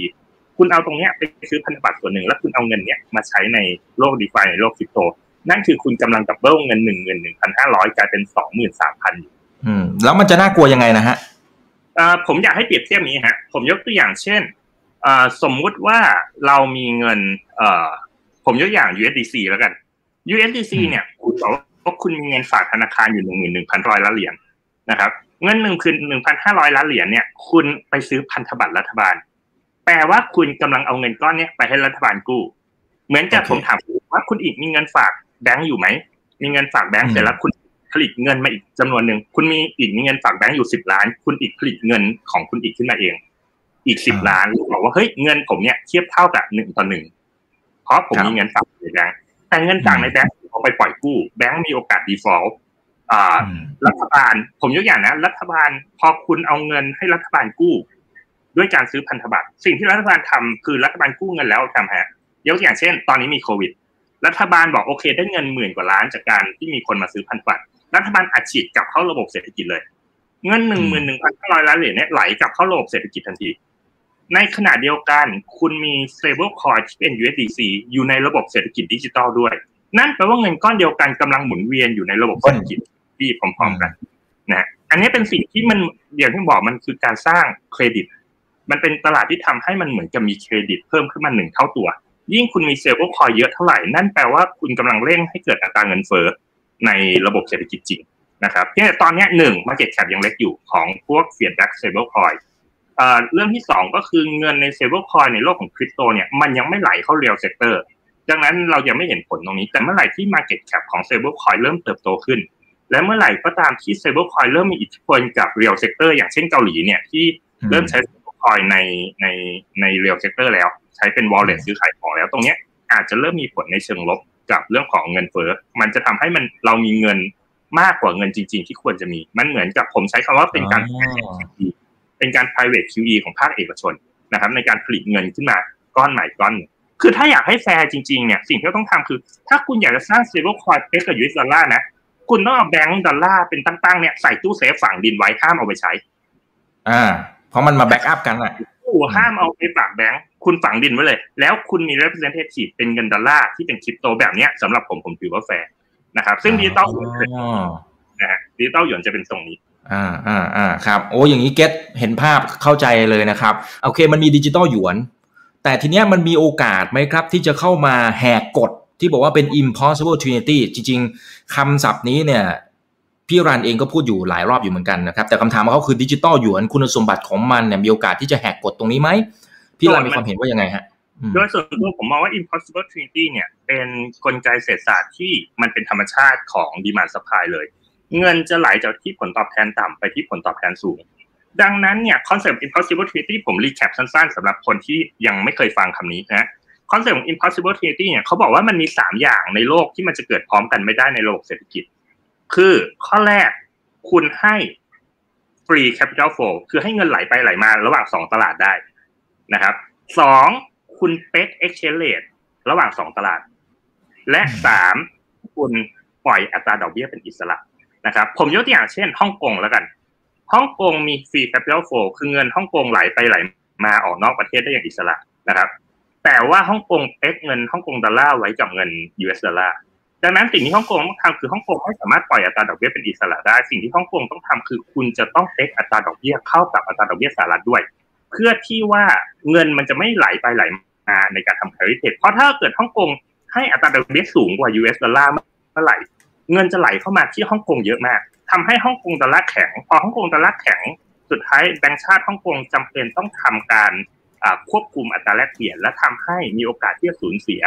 คุณเอาตรงเนี้ยไปซื้อพันธบัตรส่วนหนึ่งแล้วคุณเอาเงินเนี้ยมาใช้ในโลก DeFi ในโลกคริปโต นั่นคือคุณกำลัง double เงินหนึ่งหมื่นหนึ่งพันห้าร้อยกลายเป็นสองหมื่นสามพันอืมแล้วมันจะน่ากลัวยังไงนะฮะอ่าผมอยากให้เปรียบเทียบนี้ฮะ ผมยกตัวอย่างเช่นอ่าสมมุติว่าเรามีเงินเอ่อ ผมยกอย่าง USDC แล้วกัน USDC เนี่ยคุณบอกเพราะคุณมีเงินฝากธนาคารอยู่หนึ่งหมื่นหนึ่งพันร้อยล้านเหรียญนะครับเงินหนึ่งคือหนึ่งพันห้าร้อยล้านเหรียญเนี่ยคุณไปซื้อพันธบัตรรัฐบาล แปลว่าคุณกำลังเอาเงินก้อนนี้ไปให้รัฐบาลกู้ เหมือนกับผมถามว่าคุณอีกมีเงินฝากแบงก์อยู่ไหมมีเงินฝากแบงก์เสร็จแล้วคุณผลิตเงินมาอีกจำนวนหนึ่งคุณมีอีกมีเงินฝากแบงก์อยู่สิบล้าน คุณอีกผลิตเงินของคุณอีกขึ้นมาเอง อีกสิบล้านบอกว่าเฮ้ยเงินผมเนี่ยเทียบเท่ากับหนึ่งต่อหนึ่ง เพราะผมมีเงินฝากในแบงก์แต่เงินฝากในแบงก์เอาไปปล่อยกู้แบงก์มีโอกาส default รัฐบาล ผมยกอย่างนะรัฐบาลพอคุณเอาเงินให้รัฐบาลกู้ ด้วยการซื้อพันธบัตรสิ่งที่รัฐบาลทำคือรัฐบาลกู้เงินแล้วทำฮะยกอย่างเช่น ตอนนี้มีโควิด รัฐบาลบอกโอเค ได้เงินหมื่นกว่าล้านจากการที่มีคนมาซื้อพันธบัตรรัฐบาลอัดฉีดกลับเข้าระบบเศรษฐกิจเลย เงินหนึ่งหมื่นหนึ่งพันห้าร้อยล้านเหรียญเนี่ยไหลกลับเข้าระบบเศรษฐกิจทันที ในขณะเดียวกันคุณมี stable coin ที่เป็น USDC อยู่ในระบบเศรษฐกิจดิจิตอลด้วย นั่นแปลว่าเงินก้อนเดียวกันกำลังหมุนเวียนอยู่ในระบบเศรษฐกิจที่พร้อมๆกันนะอันนี้เป็นสิ่งที่มันอย่างที่บอกมันคือการสร้างเครดิต มันเป็นตลาดที่ทำให้มันเหมือนกับมีเครดิตเพิ่มขึ้นมาหนึ่งเท่าตัว ยิ่งคุณมี stablecoin เยอะเท่าไหร่ นั่นแปลว่าคุณกำลังเร่งให้เกิดอัตราเงินเฟ้อในระบบเศรษฐกิจจริงนะครับที่ตอนนี้หนึ่ง market cap ยังเล็กอยู่ของพวก fiat-backed stablecoin เรื่องที่สองก็คือเงินใน stablecoin ในโลกของคริปโตเนี่ยมันยังไม่ไหลเข้า real sector ดังนั้นเรายังไม่เห็นผลตรงนี้ แต่เมื่อไหร่ที่ Market Cap ของ Stablecoin เริ่มเติบโตขึ้น และเมื่อไหร่ก็ตามที่ Stablecoin เริ่มมีอิทธิพลกับ Real Sector อย่างเช่นเกาหลีเนี่ยที่เริ่มใช้ Stablecoin ในในใน Real Sector แล้ว ใช้เป็น Wallet ซื้อขายของแล้วตรงนี้อาจจะเริ่มมีผลในเชิงลบกับเรื่องของเงินเฟ้อมันจะทำให้มันเรามีเงินมากกว่าเงินจริง ๆ ที่ควรจะมีมันเหมือนกับผมใช้คำว่าเป็นการ เป็นการ private QE ของภาคเอกชนนะครับในการผลิตเงินขึ้นมาก้อนใหม่ก้อนคือถ้าอยากให้แฟร์จริงๆเนี่ยสิ่งที่ต้องทำคือ ถ้าคุณอยากจะสร้าง stable coin เ s กับ US ดอลลาร์นะคุณต้องเอาแบงก์ดอลลาร์เป็นตั้งๆเนี่ยใส่ตู้เซฟฝังดินไว้ห้ามเอาไปใช้ อ่า เพราะมันมา back up กันอะตู้ห้ามเอาไปฝากแบงก์คุณฝังดินไว้เลย แล้วคุณมี representative เป็นเงินดอลลาร์ที่เป็นคริปโตแบบเนี้ยสำหรับผมผมถือว่าแฟร์นะครับ ซึ่งดิจิตอลหยวนนะฮะดิจิตอลหยวนจะเป็นตรงนี้ อ่าอ่าอ่าครับโอ้อย่างนี้ get เห็นภาพเข้าใจเลยนะครับ โอเคมันมีดิจิตอลหยวน แต่ทีเนี้ยมันมีโอกาสไหมครับ ที่จะเข้ามาแหกกฎที่บอกว่าเป็น impossible trinity จริง ๆคำศัพท์นี้เนี่ยพี่รันเองก็พูดอยู่หลายรอบอยู่เหมือนกันนะครับ แต่คำถามของเขาคือดิจิตอลหยวนคุณสมบัติของมันเนี่ยมีโอกาสที่จะแหกกฎตรงนี้ไหมพี่รันมีความเห็นว่ายังไงฮะโดยส่วนตัวผมมองว่า impossible trinity เนี่ยเป็นกลไกเศรษฐศาสตร์ที่มันเป็นธรรมชาติของ demand supply เลย เงินจะไหลจากที่ผลตอบแทนต่ำไปที่ผลตอบแทนสูง ดังนั้นเนี่ย concept impossible trinity ผม recap สั้นๆสำหรับคนที่ยังไม่เคยฟังคำนี้นะ concept ของ impossible trinity เนี่ยเขาบอกว่ามันมีสามอย่างในโลกที่มันจะเกิดพร้อมกันไม่ได้ในโลกเศรษฐกิจ คือข้อแรกคุณให้ free capital flow คือให้เงินไหลไปไหลมาระหว่างสองตลาดได้นะครับสองคุณ peg exchange rate ระหว่างสองตลาด และสามคุณปล่อยอัตราดอกเบี้ยเป็นอิสระ นะครับผมยกตัวอย่างเช่นฮ่องกงแล้วกันฮ่องกงมี free capital flow คือเงินฮ่องกงไหลไปไหลมาออกนอกประเทศได้อย่างอิสระนะครับ แต่ว่าฮ่องกง peg เงินฮ่องกงดอลลาร์ไว้กับเงิน US ดอลลาร์ดังนั้นสิ่งที่ฮ่องกงต้องทำคือฮ่องกงไม่สามารถปล่อยอัตราดอกเบี้ยเป็นอิสระได้ สิ่งที่ฮ่องกงต้องทำคือคุณจะต้อง peg อัตราดอกเบี้ยเข้ากับอัตราดอกเบี้ยสหรัฐด้วย เพื่อที่ว่าเงินมันจะไม่ไหลไปไหลมาในการทำ parity เพราะถ้าเกิดฮ่องกงให้อัตราดอกเบี้ยสูงกว่า US ดอลลาร์เมื่อไหร่ เงินจะไหลเข้ามาที่ฮ่องกงเยอะมากทำให้ฮ่องกงดอลลาร์แข็ง พอฮ่องกงดอลลาร์แข็ง สุดท้ายแบงก์ชาติฮ่องกงจำเป็นต้องทำการควบคุมอัตราแลกเปลี่ยน และทำให้มีโอกาสที่จะสูญเสีย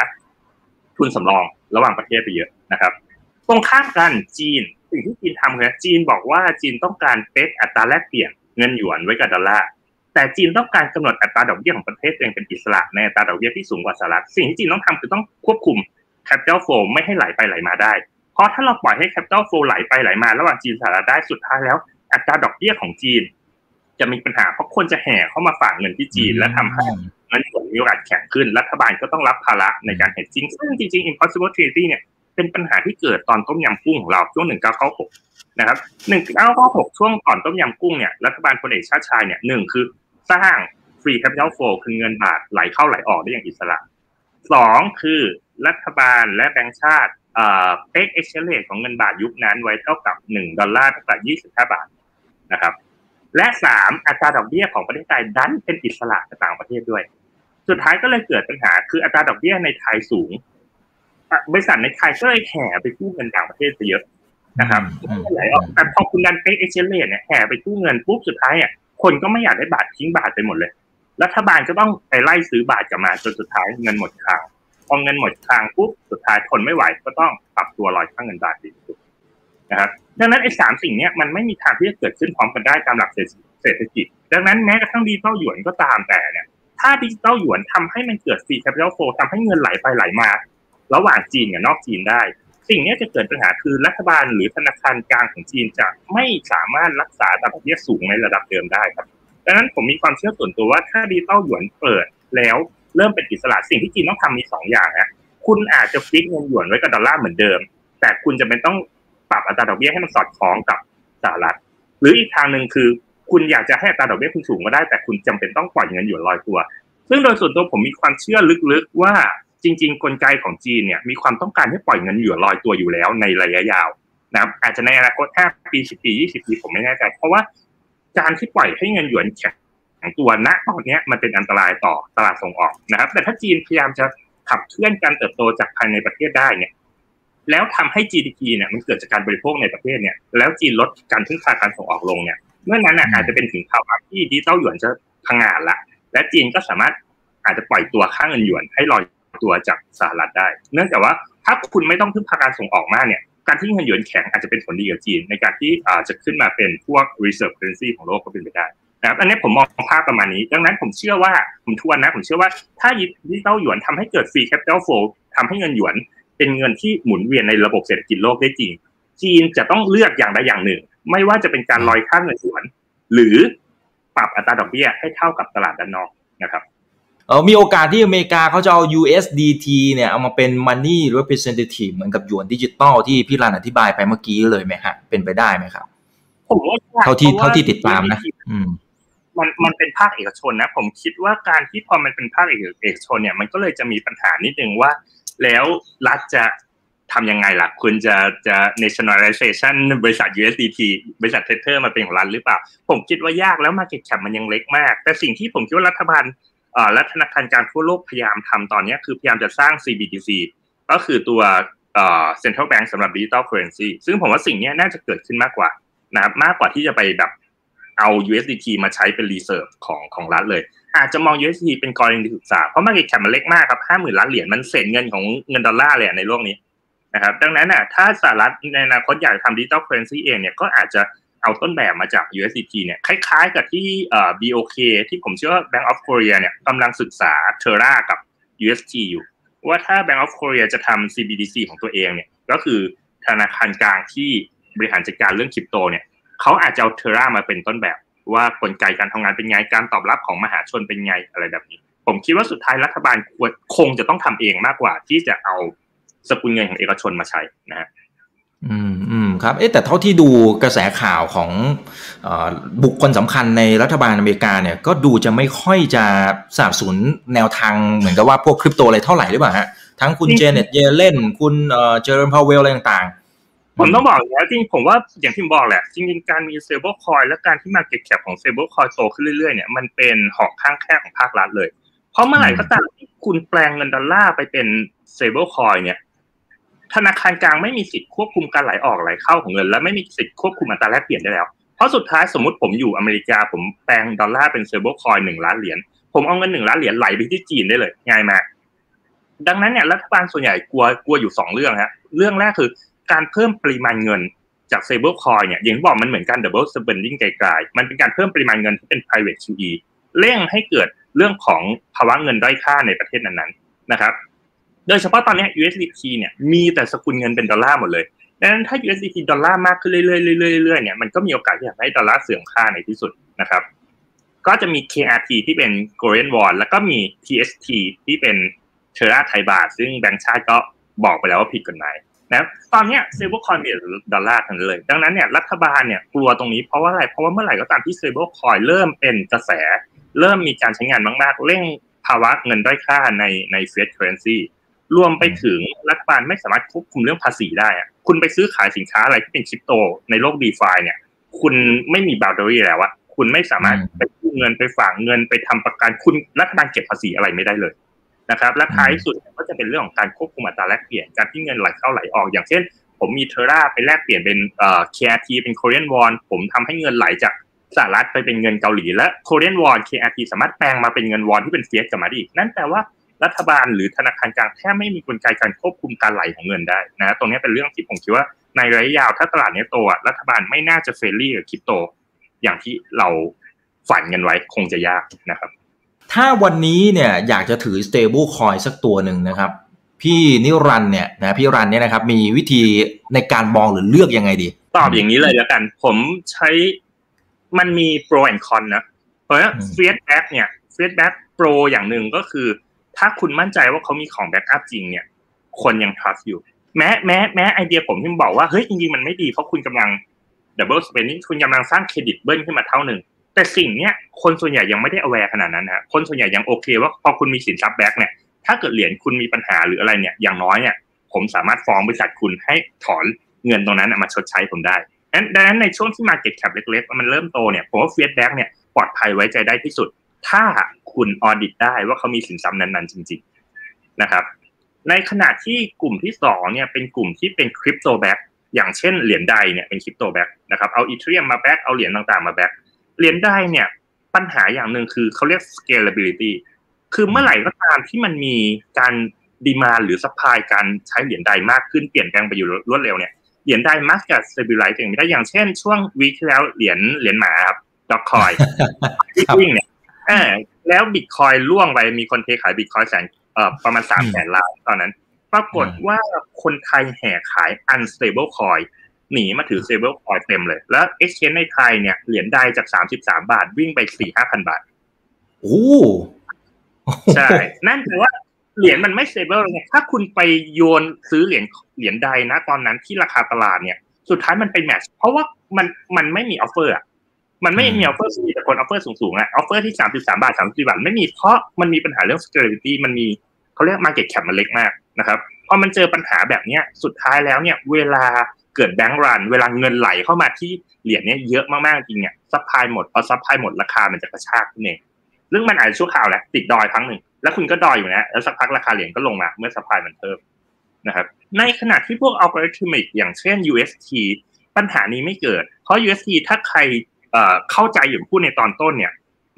ทุนสำรองระหว่างประเทศไปเยอะนะครับ ตรงข้ามกันจีนสิ่งที่จีนทำคือจีนบอกว่าจีนต้องการ peg อัตราแลกเปลี่ยนเงินหยวนไว้กับดอลลาร์แต่จีนต้องการกำหนดอัตราดอกเบี้ยของประเทศเองเป็นอิสระในอัตราดอกเบี้ยที่สูงกว่าสหรัฐสิ่งที่จีนต้องทำคือต้องควบคุม capital flow ไม่ให้ไหลไปไหลมาได้ เพราะถ้าเราปล่อยให้ capital flow ไหลไปไหลมา ระหว่างจีนสหรัฐได้สุดท้ายแล้ว อัตราดอกเบี้ยของจีน จะมีปัญหาเพราะคนจะแห่เข้ามาฝากเงินที่จีน และทำให้เงินหยวนมีโอกาสแข็งขึ้น รัฐบาลก็ต้องรับภาระในการเฮดจิ้งซึ่งจริงๆ impossible trinity เนี่ยเป็นปัญหาที่เกิดตอนต้มยำกุ้งของเราช่วง 1996 นะครับ 1996 ช่วงก่อนต้มยำกุ้งเนี่ยรัฐบาลพลเอกชาติชายเนี่ยหนึ่งคือสร้าง free capital flow คือเงินบาทไหลเข้าไหลออกได้อย่างอิสระสองคือรัฐบาลและแบงก์ชาติ เอpeg exchange rate ของเงินบาทยุคนั้นไว้เท่ากับหนึ่งดอลลาร์เท่ากับยี่สิบห้าบาทนะครับ และสามอัตราดอกเบี้ยของประเทศไทยดันเป็นอิสระกับต่างประเทศด้วย สุดท้ายก็เลยเกิดปัญหาคืออัตราดอกเบี้ยในไทยสูง บริษัทในไทยก็เลยแห่ไปกู้เงินต่างประเทศไปเยอะนะครับไหลออกแต่พอคุณดัน peg exchange rate เนี่ยแห่ไปกู้เงินปุ๊บสุดท้ายอะคนก็ไม่อยากได้บาททิ้งบาทไปหมดเลย รัฐบาลก็ต้องไปไล่ซื้อบาทกลับมาจนสุดท้ายเงินหมดคลัง พอเงินหมดคลังปุ๊บสุดท้ายทนไม่ไหวก็ต้องปรับตัวลอยค่าเงินบาทในที่สุดนะครับดังนั้นไอ้สามสิ่งนี้มันไม่มีทางที่จะเกิดขึ้นพร้อมกันได้ตามหลักเศรษฐกิจ ดังนั้นแม้กระทั่งดิจิตอลหยวนก็ตามแต่เนี่ยถ้าดิจิตอลหยวนทำให้มันเกิด free capital flow ทำให้เงินไหลไปไหลมา ระหว่างจีนกับนอกจีนได้ สิ่งนี้จะเกิดปัญหาคือรัฐบาลหรือธนาคารกลางของจีนจะไม่สามารถรักษาดอกเบี้ยสูงในระดับเดิมได้ครับดังนั้นผมมีความเชื่อส่วนตัวว่าถ้าดิจิตอลหยวนเปิดแล้ว เริ่มเป็นอิสระสิ่งที่จีนต้องทำมีสองอย่างนะคุณอาจจะฟิกเงินหยวนไว้กับดอลลาร์เหมือนเดิม แต่คุณจะเป็นต้องปรับอัตราดอกเบี้ยให้มันสอดคล้องกับสหรัฐ หรืออีกทางหนึ่งคือคุณอยากจะให้อัตราดอกเบี้ยคุณสูงก็ได้ แต่คุณจำเป็นต้องปล่อยเงินหยวนลอยตัว ซึ่งโดยส่วนตัวผมมีความเชื่อลึกๆว่าจริง ๆ กลไกของจีนเนี่ยมีความต้องการให้ปล่อยเงินหยวนลอยตัวอยู่แล้วในระยะยาวนะครับอาจจะในอนาคต5ปี10ปี 20 ปีผมไม่แน่ใจเพราะว่าการที่ปล่อยให้เงินหยวนแข็ง ตัวณตอนนี้มันเป็นอันตรายต่อตลาดส่งออกนะครับ แต่ถ้าจีนพยายามจะขับเคลื่อนการเติบโตจากภายในประเทศได้เนี่ย แล้วทำให้ GDP เนี่ยมันเกิดจากการบริโภคในประเทศเนี่ย แล้วจีนลดการพึ่งพาการส่งออกลงเนี่ย เมื่อนั้นอาจจะเป็นถึงภาวะที่ดิจิตอลหยวนจะพังงานละ และจีนก็สามารถอาจจะปล่อยตัวค่าเงินหยวนให้ลอยตัวจากสหรัฐได้ เนื่องจากว่าถ้าคุณไม่ต้องพึ่งพาการส่งออกมากเนี่ย การที่เงินหยวนแข็งอาจจะเป็นผลดีกับจีน ในการที่อาจจะขึ้นมาเป็นพวก reserve currency ของโลกก็เป็นไปได้ นะครับอันนี้ผมมองภาพประมาณนี้ ดังนั้นผมเชื่อว่าผมทวนนะ ผมเชื่อว่าถ้าดิจิตอลหยวนทำให้เกิด free capital flow ทำให้เงินหยวน เป็นเงินที่หมุนเวียนในระบบเศรษฐกิจโลกได้จริง จีนจะต้องเลือกอย่างใดอย่างหนึ่ง ไม่ว่าจะเป็นการลอยค่าเงินหยวน หรือปรับอัตราดอกเบี้ยให้เท่ากับตลาดด้านนอกนะครับเออมีโอกาสที่อเมริกาเขาจะเอา USDT เนี่ยเอามาเป็น money representative เหมือนกับหยวนดิจิตอลที่พี่รันอธิบายไปเมื่อกี้เลยไหมฮะเป็นไปได้ไหมครับผมว่าเท่าที่เท่าที่ติดตามนะ อืม มันมันเป็นภาคเอกชนนะ ผมคิดว่าการที่พอมันเป็นภาคเอกชนเนี่ยมันก็เลยจะมีปัญหานิดนึงว่า แล้วรัฐจะทำยังไงล่ะ คุณจะจะ nationalization บริษัท USDT บริษัท Tether มาเป็นของรัฐหรือเปล่า ผมคิดว่ายากแล้ว market cap มันยังเล็กมาก แต่สิ่งที่ผมคิดว่ารัฐบาลและธนาคารกลางทั่วโลกพยายามทำตอนนี้คือพยายามจะสร้าง CBDC ก็คือตัว central bank สำหรับ digital currency ซึ่งผมว่าสิ่งนี้น่าจะเกิดขึ้นมากกว่านะมากกว่าที่จะไปแบบ เอา USDT มาใช้เป็น reserve ของของรัฐเลย อาจจะมอง USDT เป็นกรณีศึกษา เพราะ market cap มันเล็กมากครับห้าหมื่นล้านเหรียญมันเศษเงินของเงินดอลลาร์เลยในโลกนี้นะครับ ดังนั้นอะถ้าสหรัฐในอนาคตอยากทำ digital currency เองเนี่ยก็อาจจะเอาต้นแบบมาจาก USDT เนี่ยคล้ายๆ กับที่เอ่อ BOK ที่ผมเชื่อว่า Bank of Korea เนี่ยกำลังศึกษา Terra กับ UST อยู่ ว่าถ้า Bank of Korea จะทำ CBDC ของตัวเองเนี่ยก็คือธนาคารกลางที่บริหารจัดการเรื่องคริปโตเนี่ย เขาอาจจะเอาเทอร่ามาเป็นต้นแบบ ว่ากลไกการทำงานเป็นไงการตอบรับของมหาชนเป็นไงอะไรแบบนี้ ผมคิดว่าสุดท้ายรัฐบาลควรคงจะต้องทำเองมากกว่า ที่จะเอาสกุลเงินของเอกชนมาใช้นะฮะอืมอืมครับเอ๊แต่เท่าที่ดูกระแสข่าวของอบุคคลสำคัญในรัฐบาลอเมริกาเนี่ยก็ดูจะไม่ค่อยจะสนับสนุนแนวทางเหมือนกับว่าพวกคริปโตอะไรเท่าไหร่หรือเปล่าฮะทั้งคุณเจเน็ตเยเลนคุณเจอโรมพาวเวลอะไรต่าง ผมต้องบอกอย่างนี้จริงผมว่าอย่างที่บอกแหละ จริงๆ การมี stable coin และการที่ market cap ของ stable coin โตขึ้นเรื่อยๆเนี่ยมันเป็นหอกข้างแคร่ของภาครัฐเลย เพราะเมื่อไหร่ก็ตามที่คุณแปลงเงินดอลลาร์ไปเป็น stable coin เนี่ยธนาคารกลางไม่มีสิทธิ์ควบคุมการไหลออกไหลเข้าของเงิน และไม่มีสิทธิ์ควบคุมอัตราแลกเปลี่ยนได้แล้ว เพราะสุดท้ายสมมติผมอยู่อเมริกาผมแปลงดอลลาร์เป็น stable coin หนึ่งล้านเหรียญผมเอาเงินหนึ่งล้านเหรียญไหลไปที่จีนได้เลยง่ายมากดังนั้นเนี่ยรัฐบาลส่วนใหญ่กลัวกลัวอยู่สองเรื่องฮะเรื่องแรกคือ การเพิ่มปริมาณเงินจาก stable coin เนี่ยอย่างที่บอกมันเหมือนกัน double spending กลายๆ มันเป็นการเพิ่มปริมาณเงินที่เป็น private QE เร่งให้เกิดเรื่องของภาวะเงินด้อยค่าในประเทศนั้นๆนะครับ โดยเฉพาะตอนนี้ USDT เนี่ยมีแต่สกุลเงินเป็นดอลลาร์หมดเลยดังนั้นถ้า USDT ดอลลาร์มากขึ้นเรื่อยๆเรื่อยๆเนี่ยมันก็มีโอกาสที่จะให้ดอลลาร์เสื่อมค่าในที่สุดนะครับ ก็จะมี KRT ที่เป็น Korean Won แล้วก็มี THT ที่เป็นเทอร่าไทยบาทซึ่งแบงก์ชาติก็บอกไปแล้วว่าผิดกฎหมาย นะตอนนี้ stable coin มีดอลลาร์ทั้งเลย ดังนั้นเนี่ยรัฐบาลเนี่ยกลัวตรงนี้เพราะว่าอะไร เพราะว่าเมื่อไหร่ก็ตามที่ stable coin เริ่มเป็นกระแส เริ่มมีการใช้งานมากๆ เร่งภาวะเงินด้อยค่าในใน fiat currency รวมไปถึงรัฐบาลไม่สามารถควบคุมเรื่องภาษีได้อะคุณไปซื้อขายสินค้าอะไรที่เป็นคริปโตในโลก DeFi เนี่ย คุณไม่มี boundary แล้วอะคุณไม่สามารถไปกู้เงินไปฝากเงินไปทำประกันคุณรัฐบาลเก็บภาษีอะไรไม่ได้เลย นะครับและท้ายสุดก็จะเป็นเรื่องของการควบคุมอัตราแลกเปลี่ยนการที่เงินไหลเข้าไหลออก อย่างเช่น ผมมีเทอร่าไปแลกเปลี่ยนเป็นเอ่อ KRT เป็น Korean Won ผมทำให้เงินไหลจากสหรัฐไปเป็นเงินเกาหลีและโคเรียนวอน KRT สามารถแปลงมาเป็นเงินวอนที่เป็น fiat กลับมาได้อีกนั่นแปลว่ารัฐบาลหรือธนาคารกลางแทบไม่มีกลไกการควบคุมการไหลของเงินได้นะตรงนี้เป็นเรื่องที่ผมคิดว่าในระยะยาวถ้าตลาดนี้โตรัฐบาลไม่น่าจะ friendly กับคริปโต อย่างที่เราฝันกันไว้คงจะยากนะครับ ถ้าวันนี้เนี่ยอยากจะถือ stable coin สักตัวหนึ่งนะครับ พี่นิรันเนี่ยนะพี่รันเนี่ยนะครับ มีวิธีในการมองหรือเลือกยังไงดี ตอบอย่างนี้เลยแล้วกัน ผมใช้มันมี pro and con นะ เพราะฉะนั้น fiat back เนี่ย fiat back pro อย่างหนึ่งก็คือ ถ้าคุณมั่นใจว่าเขามีของ backup จริงเนี่ย คนยัง trust อยู่ แม้แม้แม้ไอเดียผมที่บอกว่าเฮ้ยจริงๆมันไม่ดีเพราะคุณกำลัง double spending คุณกำลังสร้างเครดิตเบิ้ลขึ้นมาเท่าหนึ่ง แต่สิ่งเนี้ยคนส่วนใหญ่ยังไม่ได้ aware ขนาดนั้นนะคนส่วนใหญ่ยังโอเค ว่าพอคุณมีสินทรัพย์แบ็กเนี่ยถ้าเกิดเหรียญคุณมีปัญหาหรืออะไรเนี่ยอย่างน้อยเนี่ยผมสามารถฟ้องบริษัทคุณให้ถอนเงินตรงนั้นมาชดใช้ผมได้ดังนั้นในช่วงที่ market cap เล็กๆ มันเริ่มโตเนี่ยผมว่า fiat back เนี่ยปลอดภัยไว้ใจได้ที่สุด ถ้าคุณ audit ได้ว่าเขามีสินทรัพย์นั้นๆจริง ๆนะครับในขณะที่กลุ่มที่สองเนี่ยเป็นกลุ่มที่เป็น crypto back อย่างเช่นเหรียญ DAI เนี่ยเป็น crypto back นะครับเอา Ethereum มา back เอาเหรียญต่างๆมา back เหรียญ DAI เนี่ยปัญหาอย่างหนึ่งคือเขาเรียก scalability คือเมื่อไหร่ก็ตามที่มันมีการ demand หรือ supply การใช้เหรียญ DAI มากขึ้นเปลี่ยนแปลงไปอยู่รวดเร็วเนี่ยเหรียญ DAI มักจะ stabilize เองไม่ได้อย่างเช่น ช่วง week ที่แล้วเหรียญเหรียญหมาครับ Dogecoin ที่วิ่งเนี่ยเออแล้วบิตคอยล่วงไปมีคนเทขายบิตคอยแสนเอ่อประมาณสามแสนล้านตอนนั้น ปรากฏว่าคนไทยแห่ขาย unstable coin หนีมาถือ stable coin เต็มเลย แล้ว exchange ในไทยเนี่ยเหรียญ DAI จากสามสิบสามบาทวิ่งไปสี่ห้าพันบาทโอ้ใช่ นั่นแปลว่าเหรียญมันไม่ stable เลยถ้าคุณไปโยนซื้อเหรียญเหรียญ DAI นะ ตอนนั้นที่ราคาตลาดเนี่ย สุดท้ายมันไป match เพราะว่ามันมันไม่มี offer อะมันไม่มี offer มีแต่คน offer สูงๆอะ offer ที่สามสิบสามบาทสามสิบบาท ไม่มีเพราะมันมีปัญหาเรื่อง security มันมีเขาเรียก market cap มันเล็กมากนะครับพอมันเจอปัญหาแบบเนี้ยสุดท้ายแล้วเนี่ย เวลา เกิด bank run เวลาเงินไหลเข้ามาที่เหรียญเนี้ยเยอะมากๆจริงเนี่ย supply หมดพอ supply หมดราคามันจะกระชากขึ้นเองซึ่งมันอาจจะชั่วคราวแหละติดดอยครั้งหนึ่งแล้วคุณก็ดอยอยู่นะแล้วสักพักราคาเหรียญก็ลงมาเมื่อ supply มันเพิ่มนะครับในขณะที่พวก algorithmic อย่างเช่น UST ปัญหานี้ไม่เกิด เพราะ UST ถ้าใครเข้าใจอย่างพูดในตอนต้นเนี่ย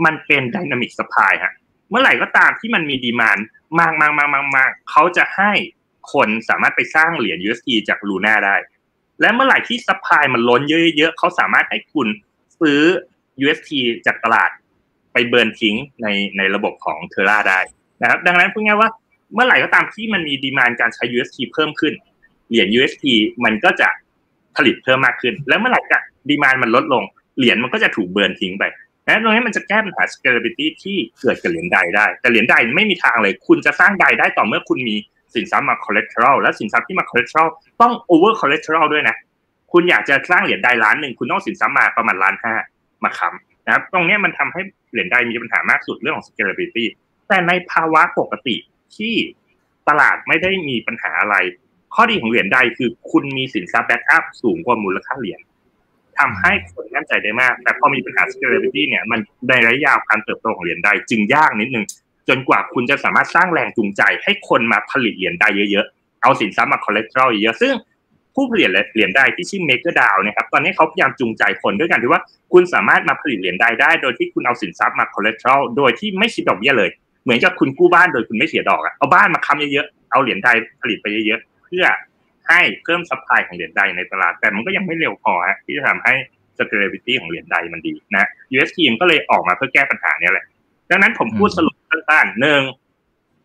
มันเป็น dynamic supply ฮะเมื่อไหร่ก็ตามที่มันมี demand มากมากมากมากมากเขาจะให้คนสามารถไปสร้างเหรียญ UST จากลูน่าได้ และเมื่อไหร่ที่ supply มันล้นเยอะๆเขาสามารถให้คุณซื้อ UST จากตลาดไป burn ทิ้งในในระบบของเทอร่าได้นะครับ ดังนั้นพูดง่ายว่าเมื่อไหร่ก็ตามที่มันมี demand การใช้ UST เพิ่มขึ้น เหรียญ UST มันก็จะผลิตเพิ่มมากขึ้น แล้วเมื่อไหร่ก็ demand มันลดลง เหรียญมันก็จะถูก burn ทิ้งไปนะตรงนี้มันจะแก้ปัญหา scalability ที่เกิดกับเหรียญ DAI ได้ แต่เหรียญ DAI ไม่มีทางเลย คุณจะสร้าง DAI ได้ต่อเมื่อคุณมี สินทรัพย์มา collateral และสินทรัพย์ที่มา collateral ต้อง over collateral ด้วยนะ คุณอยากจะสร้างเหรียญ DAI ล้านหนึ่งคุณต้องสินทรัพย์มาประมาณล้านห้ามาค้ำนะครับ ตรงนี้มันทำให้เหรียญ DAI มีปัญหามากสุดเรื่องของ scalability แต่ในภาวะปกติที่ตลาดไม่ได้มีปัญหาอะไร ข้อดีของเหรียญ DAI คือคุณมีสินทรัพย์ backup สูงกว่ามูลค่าเหรียญทำให้คนมั่นใจได้มาก แต่พอมีปัญหา scalability เนี่ย มันในระยะยาวการเติบโตของเหรียญ DAI จึงยากนิดนึง จนกว่าคุณจะสามารถสร้างแรงจูงใจ ให้คนมาผลิตเหรียญ DAI เยอะๆ เอาสินทรัพย์มา collateral เยอะซึ่งผู้ผลิตเหรียญ DAI ที่ชื่อ Maker DAO นะครับ ตอนนี้เขาพยายามจูงใจคนด้วยกันที่ว่าคุณสามารถมาผลิตเหรียญ DAI ได้ โดยที่คุณเอาสินทรัพย์มา collateral โดยที่ไม่คิดดอกเบี้ยเลย เหมือนกับคุณกู้บ้านโดยคุณไม่เสียดอกอะเอาบ้านมาค้ำเยอะๆ เอาเหรียญ DAI ผลิตไปเยอะๆ เพื่อให้เพิ่ม supply ของเหรียญ DAI ในตลาด แต่มันก็ยังไม่เร็วพอฮะที่จะทำให้ scalability ของเหรียญ DAI มันดีนะ UST มันก็เลยออกมาเพื่อแก้ปัญหานี้แหละ ดังนั้นผมพูดสรุปสั้นๆหนึ่ง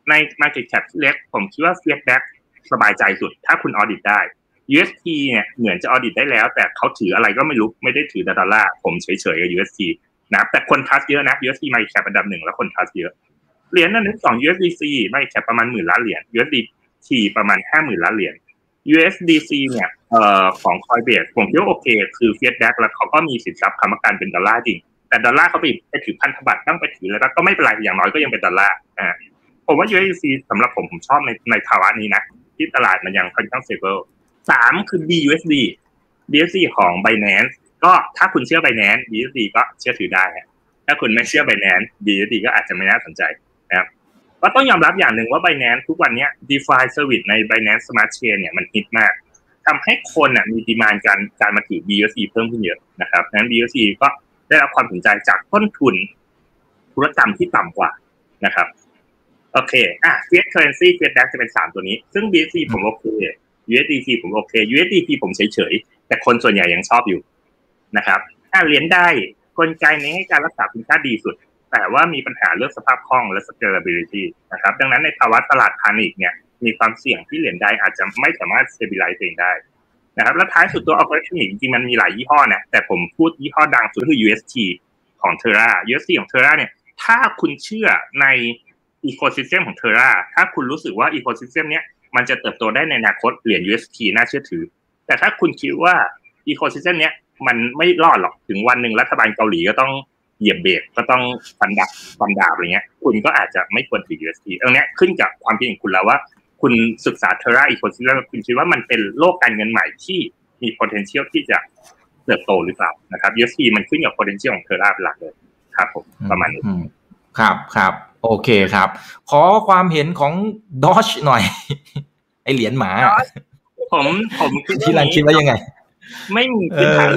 ใน market cap เล็กผมคิดว่า fiat back สบายใจสุด ถ้าคุณออดิตได้ UST เนี่ยเหมือนจะออดิตได้แล้ว แต่เขาถืออะไรก็ไม่รู้ ไม่ได้ถือดอลลาร์ผมเฉยๆกับ UST นะแต่คนทัสเยอะนะ UST market cap อันดับหนึ่งแล้วคนทัสเยอะเหรียญนั้นสอง USDC market cap ประมาณหมื่นล้านเหรียญ USDT ประมาณห้าหมื่นล้านเหรียญ USDC เนี่ยเอ่อของ Coinbase ผมคิดว่าโอเค คือ fiat back แล้วเขาก็มีสินทรัพย์ค้ำประกันเป็นดอลลาร์จริง แต่ดอลลาร์เขาไปไปถือพันธบัตรตั้งไปถือแล้วก็ไม่เป็นไรอย่างน้อยก็ยังเป็นดอลลาร์อ่าผมว่า USDC สำหรับผมผมชอบในในภาวะนี้นะที่ตลาดมันยังค่อนข้าง stable สามคือ BUSD BUSD ของ Binance ก็ถ้าคุณเชื่อ Binance BUSD ก็เชื่อถือได้ถ้าคุณไม่เชื่อ Binance BUSD ก็อาจจะไม่น่าสนใจนะครับก็ต้องยอมรับอย่างหนึ่งว่า Binance ทุกวันนี้ DeFi Service ใน Binance Smart Chain เนี่ยมันฮิตมากทำให้คนอะมีดีมานการการมาถือ BUSD เพิ่มขึ้นเยอะนะครับนั้น BUSD ก็ ได้รับความสนใจจากต้นทุนธุรกรรมที่ต่ำกว่านะครับ โอเค อะ fiat currency fiat back จะเป็นสามตัวนี้ ซึ่ง BSC ผมโอเค USDT ผมโอเค USDT ผมเฉยๆ แต่คนส่วนใหญ่ยังชอบอยู่นะครับถ้าเหรียญได้กลไกในให้การรักษาคุณค่าดีสุด แต่ว่ามีปัญหาเรื่องสภาพคล่องและ scalability นะครับ ดังนั้นในภาวะตลาดพานิกเนี่ย มีความเสี่ยงที่เหรียญใดอาจจะไม่สามารถ stabilize เองได้ นะครับและท้ายสุดตัว algorithmic จริงๆมันมีหลายยี่ห้อนะแต่ผมพูดยี่ห้อดังสุดคือ UST ของ Terra UST ของ Terra เนี่ยถ้าคุณเชื่อใน ecosystem ของ Terra ถ้าคุณรู้สึกว่า ecosystem เนี้ยมันจะเติบโตได้ในอนาคตเหรียญ UST น่าเชื่อถือ แต่ถ้าคุณคิดว่า ecosystem เนี้ยมันไม่รอดหรอกถึงวันหนึ่งรัฐบาลเกาหลีก็ต้องเหยียบเบรกก็ต้องฟันดับฟันดาบอะไรเงี้ย คุณก็อาจจะไม่ควรถือ UST ตรงนี้ขึ้นกับความคิดของคุณแล้วว่า คุณศึกษา Terra ecosystem คุณคิดว่ามันเป็นโลกการเงินใหม่ที่มี potential ที่จะเติบโตหรือเปล่านะครับ UST มันขึ้นกับ potential ของ Terra เป็นหลักเลยครับผมประมาณนี้ครับครับโอเคครับ ขอความเห็นของดอชหน่อย ไอเหรียญหมา ผมผมที่รันคิดว่ายังไง ไม่มีพื้นฐาน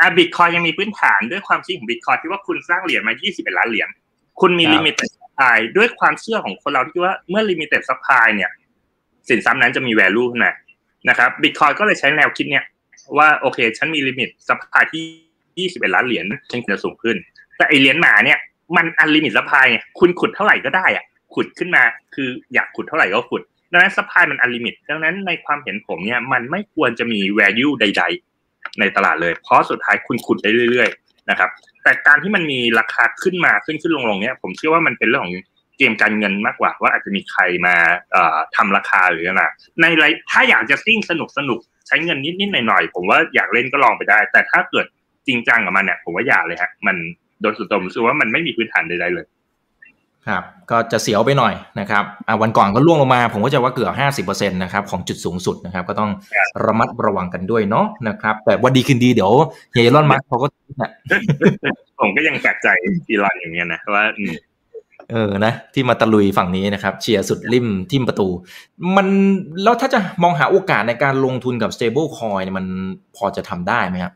อะบิตคอยยังมีพื้นฐานด้วยความคิดของบิตคอยที่ว่าคุณสร้างเหรียญมา 21 ล้านเหรียญคุณมี limit supply ด้วยความเชื่อของคนเราที่ว่าเมื่อ limited supply เนี่ย สินทรัพย์นั้นจะมี value ขึ้นมานะครับบิตคอยก็เลยใช้แนวคิดเนี่ยว่าโอเค ฉันมี limit supply ที่21ล้านเหรียญฉันจะสูงขึ้น แต่ไอเหรียญหมาเนี่ย มัน unlimit supply คุณขุดเท่าไหร่ก็ได้อะขุดขึ้นมา คืออยากขุดเท่าไหร่ก็ขุดดังนั้น supply มัน unlimit ดังนั้นในความเห็นผมเนี่ยมันไม่ควรจะมี value ใด ๆ ในตลาดเลย เพราะสุดท้ายคุณขุดได้เรื่อย นะครับ แต่การที่มันมีราคาขึ้นมาขึ้นขึ้นลงลงเนี้ยผมเชื่อว่ามันเป็นเรื่องของเกมการเงินมากกว่า ว่าอาจจะมีใครมาทำราคาหรืออะไรในไรถ้าอยากจะซิ่งสนุกสนุกใช้เงินนิดนิดหน่อยหน่อยผมว่าอยากเล่นก็ลองไปได้ แต่ถ้าเกิดจริงจังกับมันเนี่ยผมว่าอย่าเลยฮะมันโดยส่วนตัวผมรู้สึกว่ามันไม่มีพื้นฐานใดๆเลย ครับก็จะเสียวไปหน่อยนะครับวันก่อนก็ล่วงลงมา ผมก็จะว่าเกือบห้าสิบเปอร์เซ็นต์นะครับของจุดสูงสุดนะครับ ก็ต้องระมัดระวังกันด้วยเนาะนะครับ แต่วันดีคืนดีเดี๋ยว Elon Musk เขาก็ผมก็ยังแปลกใจอีลอนอย่างเงี้ยนะว่าเออนะที่มาตะลุยฝั่งนี้นะครับเชียร์สุดลิ่มทิ่มประตู มันแล้วถ้าจะมองหาโอกาสในการลงทุนกับ stable coin มันพอจะทำได้ไหมครับ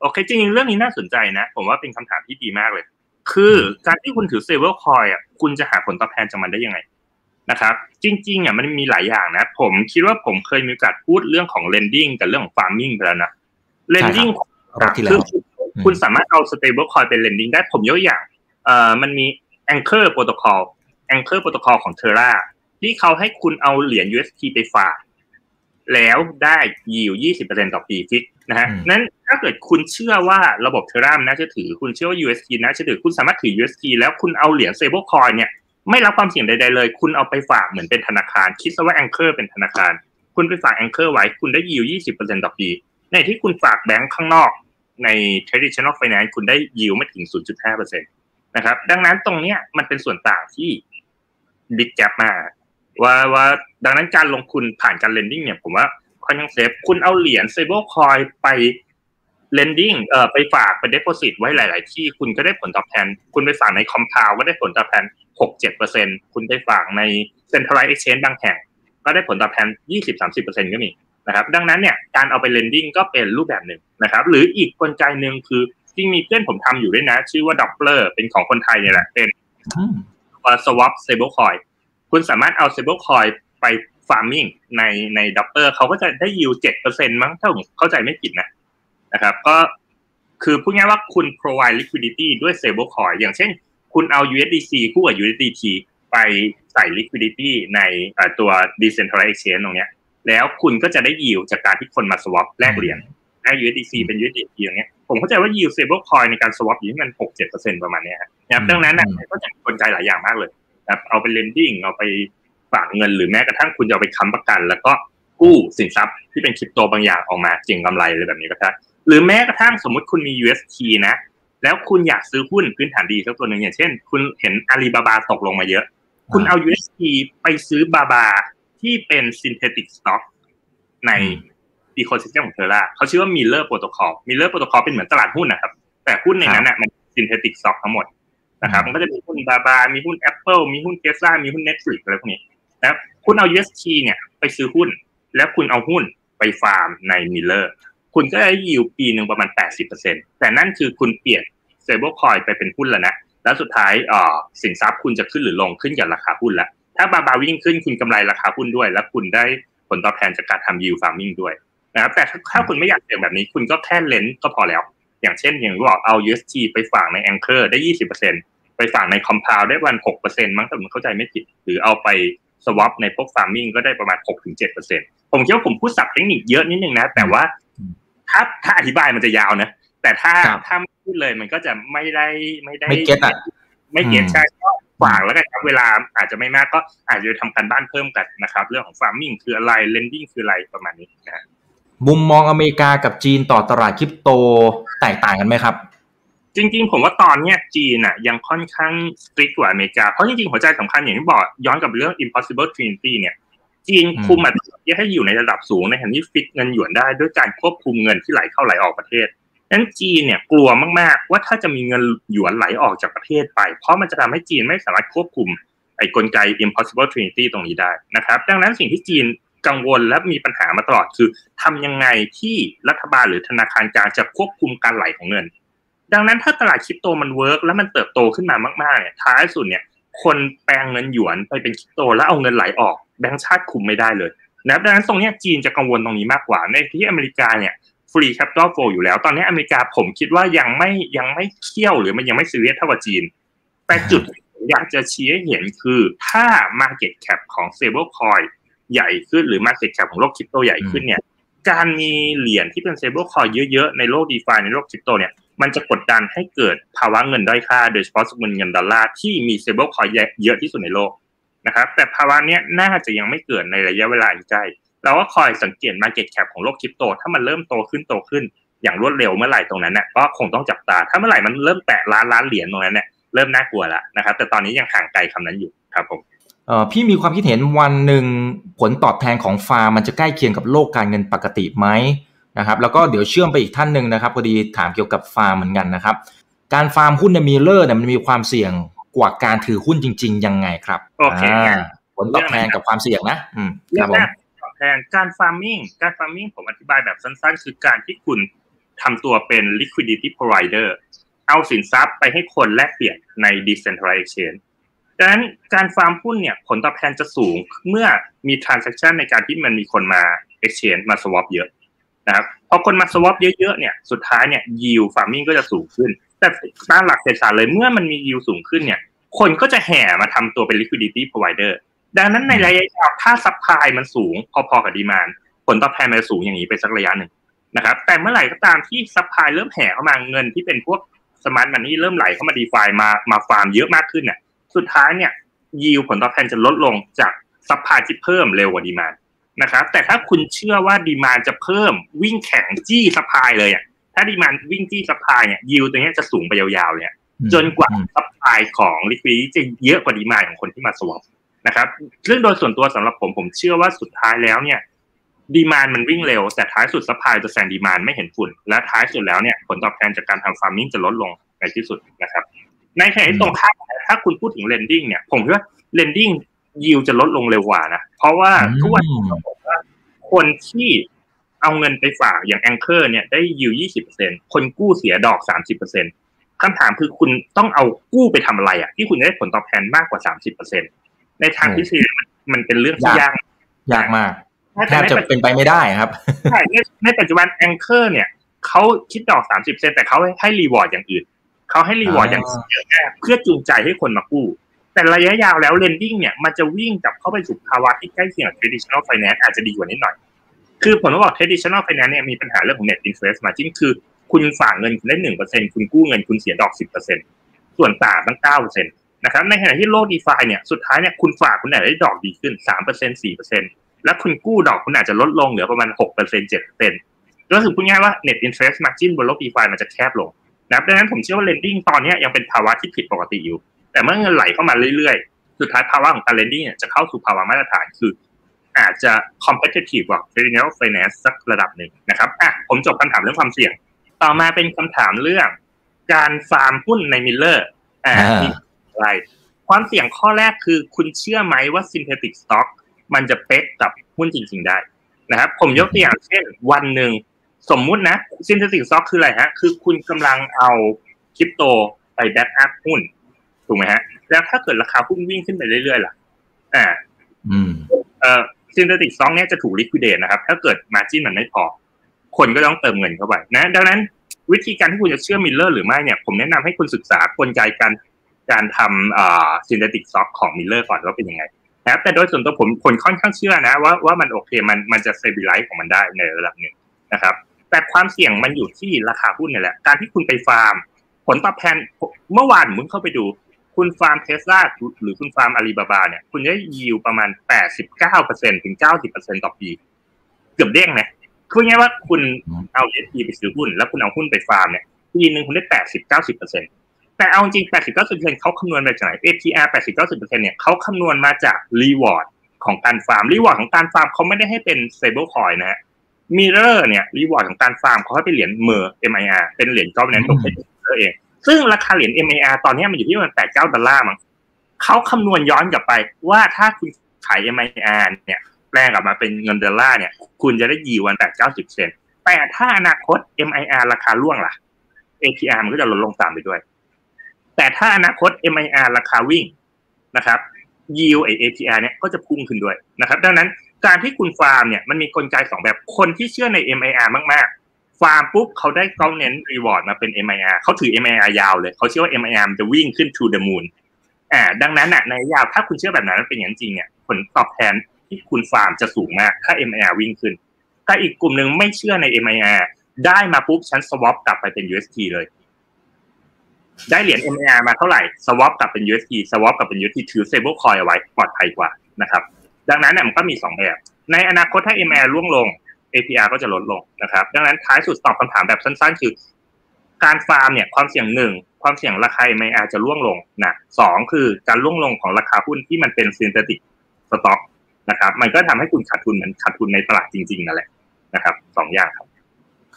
โอเคจริงๆเรื่องนี้น่าสนใจนะ ผมว่าเป็นคำถามที่ดีมากเลย คือการที่คุณถือ stable coin อะคุณจะหาผลตอบแทนจากมันได้ยังไงนะครับ จริงๆอะมันมีหลายอย่างนะ ผมคิดว่าผมเคยมีโอกาสพูดเรื่องของ lending กับเรื่องของ farming ไปแล้วนะ lending คือคุณสามารถเอา stable coin เป็น lending ได้ผมยกอย่างเอ่อมันมี anchor protocol anchor protocol ของ Terra ที่เขาให้คุณเอาเหรียญ UST ไปฝากแล้วได้ยิว20%ต่อปี fix นะฮะนั้นถ้าเกิดคุณเชื่อว่าระบบ Terra น่าเชื่อถือคุณเชื่อว่า UST น่าจะถือคุณสามารถถือ UST แล้วคุณเอาเหรียญ stable coin เนี่ยไม่รับความเสี่ยงใดๆเลย คุณเอาไปฝากเหมือนเป็นธนาคาร คิดซะว่า Anchor เป็นธนาคาร คุณไปฝาก Anchor ไว้คุณได้ยิว20%ต่อปี ในที่คุณฝากแบงก์ข้างนอกใน traditional finance คุณได้ยิวไม่ถึง 0.5%นะครับ ดังนั้นตรงเนี้ยมันเป็นส่วนต่างที่บิ๊กแก p มากว่าว่าดังนั้นการลงทุนผ่านการ lending เนี่ยผมว่า ค่อนข้าง safe คุณเอาเหรียญ stable coin ไป lending เอ่อไปฝากไปเด p o s i t ไว้หลาย ๆ ที่คุณก็ได้ผลตอบแทน คุณไปฝากใน Compound ก็ได้ผลตอบแทนหกเจ็ดเปอร์เซ็นต์คุณไปฝากใน centralized exchange บางแห่ง ก็ได้ผลตอบแทนยี่สิบสามสิบเปอร์เซ็นต์ก็มีนะครับ ดังนั้นเนี่ยการเอาไป lending ก็เป็นรูปแบบหนึ่งนะครับ หรืออีกกลไกหนึ่งคือที่มีเพื่อนผมทำอยู่ด้วยนะ ชื่อว่า Dopple เป็นของคนไทยเนี่ยแหละเป็น swap stable coin คุณสามารถเอา stable coin ไป ฟาร์มิงในในดับเบิลเขาก็จะได้ yield เจ็ดเปอร์เซ็นต์มั้งถ้าผมเข้าใจไม่ผิดนะนะครับ ก็คือพูดง่ายว่าคุณ provide liquidity ด้วย stable coin อย่างเช่น คุณเอา USDC คู่กับ USDT ไปใส่ liquidity ในตัว decentralized exchange ตรงเนี้ย แล้วคุณก็จะได้ยิวจากการที่คนมา swap แลกเหรียญได้ USDC เป็น USDT อย่างเงี้ย ผมเข้าใจว่า yield stable coin ในการ swap อยู่ที่มันหกเจ็ดเปอร์เซ็นประมาณนี้ครับดังนั้นก็จะกลไกหลายอย่างมากเลยครับเอาไป lending เอาไป ฝากเงินหรือแม้กระทั่งคุณจะเอาไปค้ำประกัน แล้วก็กู้สินทรัพย์ที่เป็นคริปโตบางอย่างออกมาเก่งกำไรอะไรแบบนี้ก็ได้หรือแม้กระทั่งสมมุติคุณมี UST นะ แล้วคุณอยากซื้อหุ้นพื้นฐานดีสักตัวหนึ่งอย่างเช่น คุณเห็นอาลีบาบาตกลงมาเยอะ คุณเอา UST ไปซื้อบาบาที่เป็น synthetic stock ใน ecosystem ของเทอร่าเขาชื่อว่า Miller Protocol Miller Protocol เป็นเหมือนตลาดหุ้นนะครับ แต่หุ้นในนั้นอะมัน synthetic stock ทั้งหมดนะครับ มันก็จะมีหุ้นบาบา มีหุ้น Apple มีหุ้นเทสลามีหุ้น Netflix อะไรพวกนี้ นะคุณเอา UST เนี่ยไปซื้อหุ้น แล้วคุณเอาหุ้นไปฟาร์มใน Mirror คุณก็ได้ yield ปีหนึ่งประมาณ 80%แต่นั่นคือคุณเปลี่ยน stable coin ไปเป็นหุ้นแล้วนะ แล้วสุดท้ายอ่อสินทรัพย์คุณจะขึ้นหรือลงขึ้นกับราคาหุ้นแล้ว ถ้า BABA วิ่งขึ้นคุณกำไรราคาหุ้นด้วย แล้วคุณได้ผลตอบแทนจากการทำ yield farming ด้วยนะครับแต่ถ้าคุณไม่อยากเสี่ยงแบบนี้ คุณก็แค่ lend ก็พอแล้ว อย่างเช่นอย่างที่บอกเอา UST ไปฝากใน Anchor ได้ 20%ไปฝากใน Compound ได้วัน6%มั้งแต่ผมเข้าใจไม่ผิด หรือเอาไป swap ในพวก farming ก็ได้ประมาณ 6-7%ผมคิดว่าผมพูดสับเทคนิคเยอะนิดนึงนะ แต่ว่าถ้าถ้าอธิบายมันจะยาวนะ แต่ถ้าถ้าพูดเลยมันก็จะไม่ได้ไม่ได้ ไม่เก็ตอะไม่เก็ตใช่ก็ฝากแล้วกันครับเวลาอาจจะไม่มากก็อาจจะทำการบ้านเพิ่มกันนะครับ เรื่องของ farming คืออะไร lending คืออะไรประมาณนี้นะมุมมองอเมริกากับจีนต่อตลาดคริปโตแตกต่างกันไหมครับ จริง ๆ ผมว่าตอนนี้จีนอะยังค่อนข้างสตรีกกว่าอเมริกา เพราะจริง ๆ หัวใจสำคัญอย่างที่บอกย้อนกับเรื่อง impossible trinity เนี่ย จีนคุมอัตราที่ให้อยู่ในระดับสูงในขณะที่ฟิกเงินหยวนได้ด้วยการควบคุมเงินที่ไหลเข้าไหลออกประเทศนั้นจีนเนี่ยกลัวมากๆ ว่าถ้าจะมีเงินหยวนไหลออกจากประเทศไป เพราะมันจะทำให้จีนไม่สามารถควบคุมไอ้กลไก impossible trinity ตรงนี้ได้นะครับดังนั้นสิ่งที่จีนกังวลและมีปัญหามาตลอดคือทำยังไงที่รัฐบาลหรือธนาคารกลางจะควบคุมการไหลของเงิน ดังนั้นถ้าตลาดคริปโตมัน work แล้วมันเติบโตขึ้นมามากๆเนี่ยท้ายสุดเนี่ย คนแปลงเงินหยวนไปเป็นคริปโตแล้วเอาเงินไหลออกแบงก์ชาติคุมไม่ได้เลยนะดังนั้นตรงนี้จีนจะกังวลตรงนี้มากกว่า ในที่อเมริกาเนี่ย free capital flow อยู่แล้ว ตอนนี้อเมริกาผมคิดว่ายังไม่ยังไม่เคี่ยวหรือมันยังไม่ซีเรียสเท่ากับจีน แต่จุดอยากจะชี้ให้เห็นคือถ้า Market Cap ของ Stablecoin ใหญ่ขึ้นหรือ Market Cap ของโลกคริปโตใหญ่ขึ้นเนี่ย การมีเหรียญที่เป็น Stablecoin เยอะๆ ในโลก d e f าในโลกคริปโตเนี่ย มันจะกดดันให้เกิดภาวะเงินด้อยค่า โดยเฉพาะสกุลเงินดอลลาร์ที่มี Stablecoin เยอะที่สุดในโลกนะครับแต่ภาวะนี้น่าจะยังไม่เกิดในระยะเวลาใกล้เราก็คอยสังเกต Market Cap ของโลกคริปโต ถ้ามันเริ่มโตขึ้นโตขึ้นอย่างรวดเร็วเมื่อไหร่ตรงนั้นเนี่ยก็คงต้องจับตา ถ้าเมื่อไหร่มันเริ่มแตะล้านล้านเหรียญตรงนั้นเนี่ยเริ่มน่ากลัวแล้วนะครับ แต่ตอนนี้ยังห่างไกลคำนั้นอยู่ครับผมเออพี่มีความคิดเห็นวันหนึ่งผลตอบแทนของฟาร์มมันจะใกล้เคียงกับโลกการเงินปกติไหม นะครับแล้วก็เดี๋ยวเชื่อมไปอีกท่านหนึ่งนะครับพอดีถามเกี่ยวกับฟาร์มเหมือนกันนะครับ การฟาร์มหุ้นใน Mirror เนี่ยมันมีความเสี่ยงกว่าการถือหุ้นจริง ๆ ยังไงครับโอเคผลตอบแทนกับความเสี่ยงนะอืมครับผมแทนการ farming การ farming ผมอธิบายแบบสั้นๆ คือการที่คุณทำตัวเป็น liquidity provider เอาสินทรัพย์ไปให้คนแลกเปลี่ยนใน decentralized exchange ดังนั้นการฟาร์มหุ้นเนี่ยผลตอบแทนจะสูงเมื่อมี transaction ในการที่มันมีคนมา exchange มา swap เยอะ นะครับพอคนมา swap เยอะๆเนี่ยสุดท้ายเนี่ย yield farming ก็จะสูงขึ้น แต่ตามหลักเศรษฐศาสตร์เลยเมื่อมันมี yield สูงขึ้นเนี่ย คนก็จะแห่มาทำตัวเป็น liquidity provider ดังนั้นในระยะยาวถ้า supply มันสูงพอๆกับ demand ผลตอบแทนมันสูงอย่างนี้ไปสักระยะหนึ่งนะครับแต่เมื่อไหร่ก็ตามที่ supply เริ่มแห่เข้ามาเงินที่เป็นพวก smart money เริ่มไหลเข้ามา DeFi มามาฟาร์มเยอะมากขึ้นเนี่ยสุดท้ายเนี่ยยิวผลตอบแทนจะลดลงจาก supply ที่เพิ่มเร็วกว่า demand นะครับ แต่ถ้าคุณเชื่อว่า demand จะเพิ่มวิ่งแข่งจี้ supply เลยอะถ้า demand วิ่งจี้ supply เนี่ย yield ตัวนี้จะสูงไปยาวๆเลยจนกว่า supply ของ liquid จะเยอะกว่า demand ของคนที่มา swapนะครับเรื่องโดยส่วนตัวสำหรับผมผมเชื่อว่าสุดท้ายแล้วเนี่ย demand มันวิ่งเร็ว แต่ท้ายสุด supply จะแซง demand ไม่เห็นฝุ่น และท้ายสุดแล้วเนี่ยผลตอบแทนจากการทำ farming จะลดลงในที่สุดนะครับ ในขณะที่ตรงข้ามถ้าคุณพูดถึง lending เนี่ย ผมคิดว่า lending yield จะลดลงเร็วกว่านะ เพราะว่าทุกวันคนที่เอาเงินไปฝากอย่าง Anchor เนี่ยได้ yield ยี่สิบเปอร์เซ็นต์คนกู้เสียดอกสามสิบเปอร์เซ็นต์คำถามคือคุณต้องเอากู้ไปทำอะไรอะ ที่คุณได้ผลตอบแทนมากกว่าสามสิบเปอร์เซ็นในทางทฤษฎีมันเป็นเรื่องที่ยาก ยากมากแทบจะเป็นไปไม่ได้ครับใช่ในปัจจุบัน Anchor เนี่ยเขาคิดดอกสามสิบเซนแต่เขาให้ reward อย่างอื่นเขาให้ reward อย่างเยอะแน่เพื่อจูงใจให้คนมากู้ แต่ระยะยาวแล้ว lending เนี่ยมันจะวิ่งกลับเข้าไปสู่ภาวะที่ใกล้เคียงกับ traditional finance อาจจะดีกว่านิดหน่อย คือผมต้องบอก traditional finance เนี่ยมีปัญหาเรื่องของ net interest margin คือ คุณฝากเงินได้หนึ่งเปอร์เซ็นคุณกู้เงินคุณเสียดอกสิบเปอร์เซ็นส่วนต่างตั้งเก้าเปอร์เซ็นตนะครับในขณะที่โลก DeFi เนี่ยสุดท้ายเนี่ยคุณฝากคุณอาจจะได้ดอกดีขึ้นสามเปอร์เซ็นสี่เปอร์เซ็นต์แล้วคุณกู้ดอกคุณอาจจะลดลงเหลือประมาณหกเปอร์เซ็นเจ็ดเปอร์เซ็นต์ก็คือพูดง่ายว่า net interest margin บนโลก DeFi มันจะแคบลงนะดังนั้นผมเชื่อว่า lending ตอนนี้ยังเป็นภาวะที่ผิดปกติอยู่ แต่เมื่อเงินไหลเข้ามาเรื่อยๆ สุดท้ายภาวะของการ lending เนี่ยจะเข้าสู่ภาวะมาตรฐานคือ อาจจะ competitive กว่า traditional finance สักระดับหนึ่งนะครับอะผมจบคำถามเรื่องความเสี่ยง ต่อมาเป็นคำถามเรื่อง การฟาร์มหุ้นใน Mirror อ่าอะไรความเสี่ยงข้อแรกคือคุณเชื่อไหมว่า synthetic stock มันจะ peg กับหุ้นจริง ๆ ได้นะครับ ผมยกตัวอย่างเช่น วันหนึ่งสมมุตินะ synthetic stock คืออะไรฮะ คือคุณกำลังเอาคริปโตไป back up หุ้น ถูกไหมฮะ แล้วถ้าเกิดราคาหุ้นวิ่งขึ้นไปเรื่อยๆล่ะ อ่าเอ่อ synthetic stock เนี่ยจะถูก liquidate นะครับ ถ้าเกิด margin มันไม่พอ คนก็ต้องเติมเงินเข้าไปนะ ดังนั้นวิธีการที่คุณจะเชื่อ Mirror หรือไม่เนี่ย ผมแนะนำให้คุณศึกษากลไกการการทำอ่า synthetic stock ของ Mirror ก่อนว่าเป็นยังไงนะครับแต่โดยส่วนตัวผมคนค่อนข้างเชื่อนะว่าว่ามันโอเคมันมันจะ stabilize ของมันได้ในระดับหนึ่งนะครับ แต่ความเสี่ยงมันอยู่ที่ราคาหุ้นนี่แหละ การที่คุณไปฟาร์ม ผลตอบแทนเมื่อวานมึงเข้าไปดู คุณฟาร์มเทสลาหรือคุณฟาร์มอาลีบาบาเนี่ย คุณได้ยิวประมาณ 89%ถึง 90%ต่อปี เกือบเด้งนะคือง่ายว่าคุณเอา UST ไปซื้อหุ้น แล้วคุณเอาหุ้นไปฟาร์มเนี่ยปีหนึ่งคุณได้ 80-90%แต่เอาจริง 80-90%เขาคำนวณมาจากไหน APR 80-90%เนี่ยเขาคำนวณมาจาก reward ของการฟาร์ม reward ของการฟาร์มเขาไม่ได้ให้เป็น stable coin นะฮะ Mirror เนี่ย reward ของการฟาร์มเขาให้เป็นเหรียญเมอร์ MIR เป็นเหรียญก้อนนั้นตกให้ Mirror เอง ซึ่งราคาเหรียญ MIR ตอนนี้มันอยู่ที่ประมาณ8-9ดอลลาร์มั้งเขาคำนวณย้อนกลับไปว่าถ้าคุณขาย MIR เนี่ยแปลงกลับมาเป็นเงินดอลลาร์เนี่ย คุณจะได้ยีวันแปดเก้าสิบเซนแต่ถ้าอนาคต MIR ราคาร่วงล่ะ APR มันก็จะลดลงตามไปด้วย แต่ถ้าอนาคต MIR ราคาวิ่งนะครับยิวไอ APR เนี่ยก็จะพุ่งขึ้นด้วยนะครับ ดังนั้นการที่คุณฟาร์มเนี่ยมันมีกลไกสองแบบคนที่เชื่อใน MIR มาก ฟาร์มปุ๊บเขาได้เขาเน้น reward มาเป็น MIR เขาถือ MIR ยาวเลย เขาเชื่อว่า MIR มันจะวิ่งขึ้น to the moon อ่า ดังนั้นอะในยาวถ้าคุณเชื่อแบบนั้นเป็นอย่างจริงเนี่ยผลตอบแทนที่คุณฟาร์มจะสูงมาก ถ้า MIR วิ่งขึ้นถ้าอีกกลุ่มหนึ่งไม่เชื่อใน MIR ได้มาปุ๊บฉัน swap กลับไปเป็น UST เลย ได้เหรียญ MIR มาเท่าไหร่ swap กลับเป็น UST swap กลับเป็น UST ถือ stable coin เอาไว้ปลอดภัยกว่านะครับ ดังนั้นเนี่ยมันก็มีสองแบบ ในอนาคตถ้า MIR ร่วงลง APR ก็จะลดลงนะครับ ดังนั้นท้ายสุดตอบคำถามแบบสั้นๆ คือ การฟาร์มเนี่ยความเสี่ยงหนึ่งความเสี่ยงราคา MIR จะร่วงลงนะสองคือการร่วงลงของราคาหุ้นที่มันเป็น synthetic stock นะครับ มันก็ทำให้คุณขาดทุนเหมือนขาดทุนในตลาดจริงๆนั่นแหละนะครับสองอย่างครับ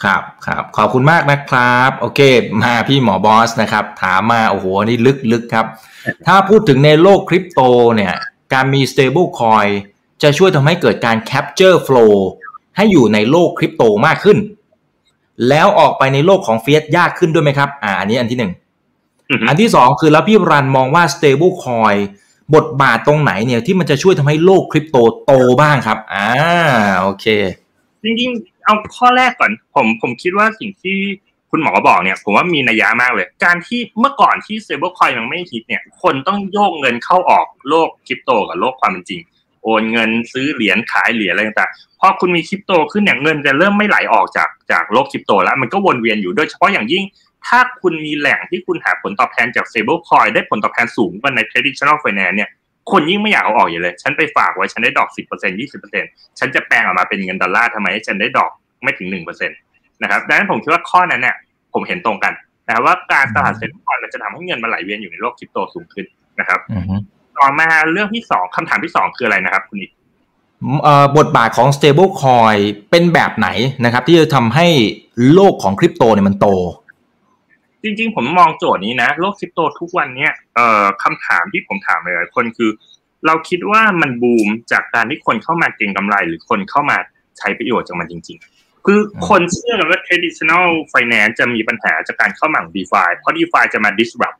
ครับครับขอบคุณมากนะครับ โอเค มาพี่หมอบอสนะครับ ถามมาโอ้โหนี่ลึกๆครับ ถ้าพูดถึงในโลกคริปโตเนี่ย การมี stable coin จะช่วยทำให้เกิดการ capture flow ให้อยู่ในโลกคริปโตมากขึ้น แล้วออกไปในโลกของเฟียสยากขึ้นด้วยไหมครับ อ่า อันนี้อันที่หนึ่งอันที่สองคือแล้วพี่รันมองว่า stable coin บทบาทตรงไหนเนี่ยที่มันจะช่วยทำให้โลกคริปโตโตบ้างครับ อ่า โอเค จริงๆ เอาข้อแรกก่อน ผมผมคิดว่าสิ่งที่คุณหมอบอกเนี่ย ผมว่ามีนัยยะมากเลย การที่เมื่อก่อนที่ stable coin ยังไม่ฮิตเนี่ย คนต้องโยกเงินเข้าออกโลกคริปโตกับโลกความเป็นจริง โอนเงินซื้อเหรียญขายเหรียญอะไรต่างๆพอคุณมีคริปโตขึ้นเนี่ยเงินจะเริ่มไม่ไหลออกจากจากโลกคริปโต แล้วมันก็วนเวียนอยู่โดยเฉพาะอย่างยิ่ง ถ้าคุณมีแหล่งที่คุณหาผลตอบแทนจาก stable coin ได้ผลตอบแทนสูงกว่าใน traditional finance เนี่ยคนยิ่งไม่อยากเอาออกอยู่เลย ฉันไปฝากไว้ ฉันได้ดอกสิบเปอร์เซ็นยี่สิบเปอร์เซ็นฉันจะแปลงออกมาเป็นเงินดอลลาร์ทำไมให้ฉันได้ดอกไม่ถึงหนึ่งเปอร์เซ็นตนะครับดังนั้นผมคิดว่าข้อนั้นเนี่ยผมเห็นตรงกันนะว่าการตลาดเซ็นทรัลมันจะทำให้เงินมันไหลเวียนอยู่ในโลกคริปโตสูงขึ้นนะครับ ต่อมาเรื่องที่สองคำถามที่สองคืออะไรนะครับคุณอีกบทบาทของ stable coin เป็นแบบไหนนะครับ ที่จะทำให้โลกของคริปโตเนี่ยมันโต จริงๆ ผมมองโจทย์นี้นะ โลกคริปโตทุกวันเนี้ยคำถามที่ผมถามหลายๆคนคือ เราคิดว่ามันบูมจากการที่คนเข้ามาเก็งกำไร หรือคนเข้ามาใช้ประโยชน์จากมันจริง ๆ คือคนเชื่อกันว่า traditional finance จะมีปัญหาจากการเข้ามาของ DeFi เพราะ DeFi จะมา disrupt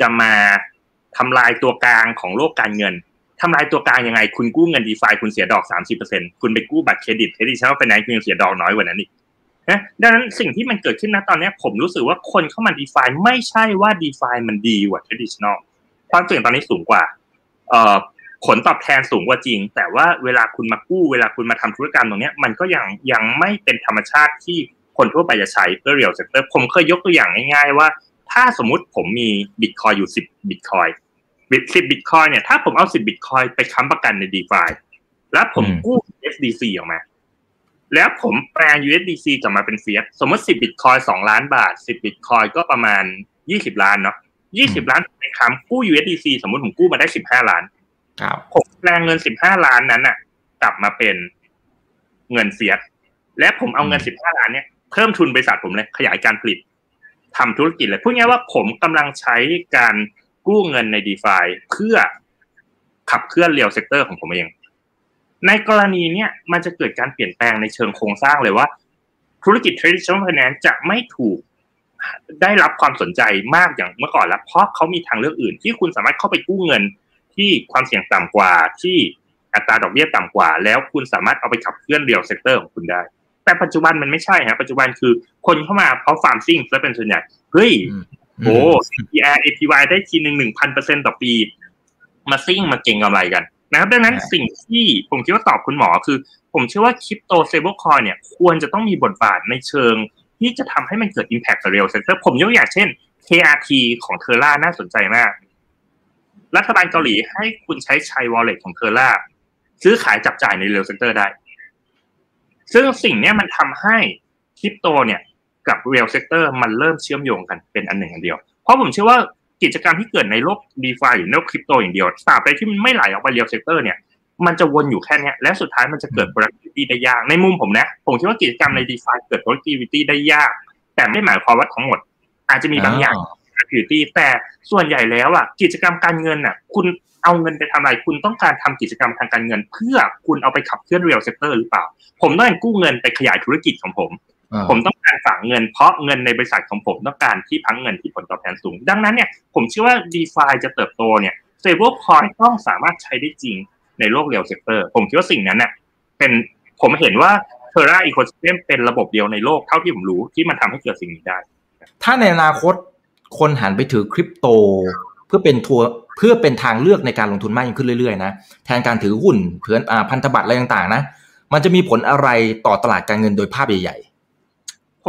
จะมา ทำลายตัวกลางของโลกการเงินทำลายตัวกลางยังไง คุณกู้เงิน DeFi คุณเสียดอก 30%คุณไปกู้บัตรเครดิต traditional finance คุณยังเสียดอกน้อยกว่านั้นอีกนะดังนั้นสิ่งที่มันเกิดขึ้นนะตอนนี้ผมรู้สึกว่าคนเข้ามา DeFi ไม่ใช่ว่า DeFi มันดีกว่า traditional ความเสี่ยงตอนนี้สูงกว่าเอ่อผลตอบแทนสูงกว่าจริง แต่ว่าเวลาคุณมากู้เวลาคุณมาทำธุรกรรมตรงนี้มันก็ยังยังไม่เป็นธรรมชาติที่คนทั่วไปจะใช้เพื่อ real sector ผมเคยยกตัวอย่างง่ายๆว่า ถ้าสมมุติผมมีบิตคอยน์อยู่สิบบิตคอยน์ สิบบิตคอยน์เนี่ยถ้าผมเอาสิบบิตคอยน์ไปค้ำประกันใน d e f าแล้วผมกู้ USDC ออกมา แล้วผมแปลง USDC กลับมาเป็น fiat สมมติสิบบิตคอยน์สองล้านบาทสิบบิตคอยน์ก็ประมาณยี่สิบล้านเนาะยี่สิบล้านไปค้ำกู้ USDC สมมติผมกู้มาได้สิบห้าล้านผมแปลงเงินสิบห้าล้านนั้นน่ะกลับมาเป็นเงิน fiatและผมเอาเงินสิบห้าล้านเนี่ยเพิ่มทุนบริษัทผมเลยขยายการผลิตทำธุรกิจเลยพูดง่ายว่าผมกำลังใช้การ กู้เงินใน d e f าเพื่อขับเคลื่อน real sector ของผมเอง ในกรณีเนี้ยมันจะเกิดการเปลี่ยนแปลงในเชิงโครงสร้างเลยว่า ธุรกิจ traditional finance จะไม่ถูกได้รับความสนใจมากอย่างเมื่อก่อนแล้ว เพราะเขามีทางเลือกอื่น ที่คุณสามารถเข้าไปกู้เงินที่ความเสี่ยงต่ำกว่าที่อัตราดอกเบี้ยต่ำกว่า แล้วคุณสามารถเอาไปขับเคลื่อน real sector ของคุณได้ แต่ปัจจุบันมันไม่ใช่ฮะปัจจุบันคือคนเข้ามาเพราะฟาร์มซิ่งซะเป็นส่วนใหญ่เฮ้ย โอ้ APR APY ได้ทีหนึ่งหนึ่งพันเปอร์เซ็นต่อปี มาซิ่งมาเก่งกำไรกันนะครับดังนั้นสิ่งที่ผมคิดว่าตอบคุณหมอคือ ผมเชื่อว่าคริปโต stablecoin เนี่ย ควรจะต้องมีบทบาทในเชิง ที่จะทำให้มันเกิด impact กับ real sector ผมยกอย่างเช่น KRT ของ Terra น่าสนใจมาก รัฐบาลเกาหลีให้คุณใช้ Chai wallet ของ Terra ซื้อขายจับจ่ายใน real sector ได้ ซึ่งสิ่งนี้มันทำให้คริปโตเนี่ย กับ real sector มันเริ่มเชื่อมโยงกันเป็นอันหนึ่งอันเดียว เพราะผมเชื่อว่ากิจกรรมที่เกิดในโลก DeFi หรือโลกคริปโตอย่างเดียวตราบใดที่มันไม่ไหลออกไป real sector เนี่ยมันจะวนอยู่แค่นี้และสุดท้ายมันจะเกิด productivity ได้ยาก ในมุมผมนะ ผมคิดว่ากิจกรรมใน DeFi เกิด productivity ได้ยาก แต่ไม่หมายความว่าทั้งหมด อาจจะมีบางอย่าง productivity แต่ส่วนใหญ่แล้วอะกิจกรรมการเงินอะ คุณเอาเงินไปทำอะไร คุณต้องการทำกิจกรรมทางการเงิน เพื่อคุณเอาไปขับเคลื่อน real sector หรือเปล่า ผมต้องการกู้เงินไปขยายธุรกิจของผม ผมต้องการฝากเงินเพราะเงินในบริษัทของผมต้องการที่พักเงินที่ผลตอบแทนสูง ดังนั้นเนี่ยผมเชื่อว่า d e f าจะเติบโตเนี่ย stable coin ต้องสามารถใช้ได้จริงในโลก real sector ผมคิดว่าสิ่งนั้นเนี่ยเป็นผมเห็นว่า Terra Ecosystem เป็นระบบเดียวในโลกเท่าที่ผมรู้ที่มันทำให้เกิดสิ่งนี้ได้ ถ้าในอนาคตคนหันไปถือคริปโตเพื่อเป็นทัวเพื่อเป็นทางเลือกในการลงทุนมากยิ่งขึ้นเรื่อยๆนะแทนการถือหุ้นเพื่อนพันธบัตรอะไรต่างๆนะมันจะมีผลอะไรต่อตลาดการเงินโดยภาพใหญ่ๆ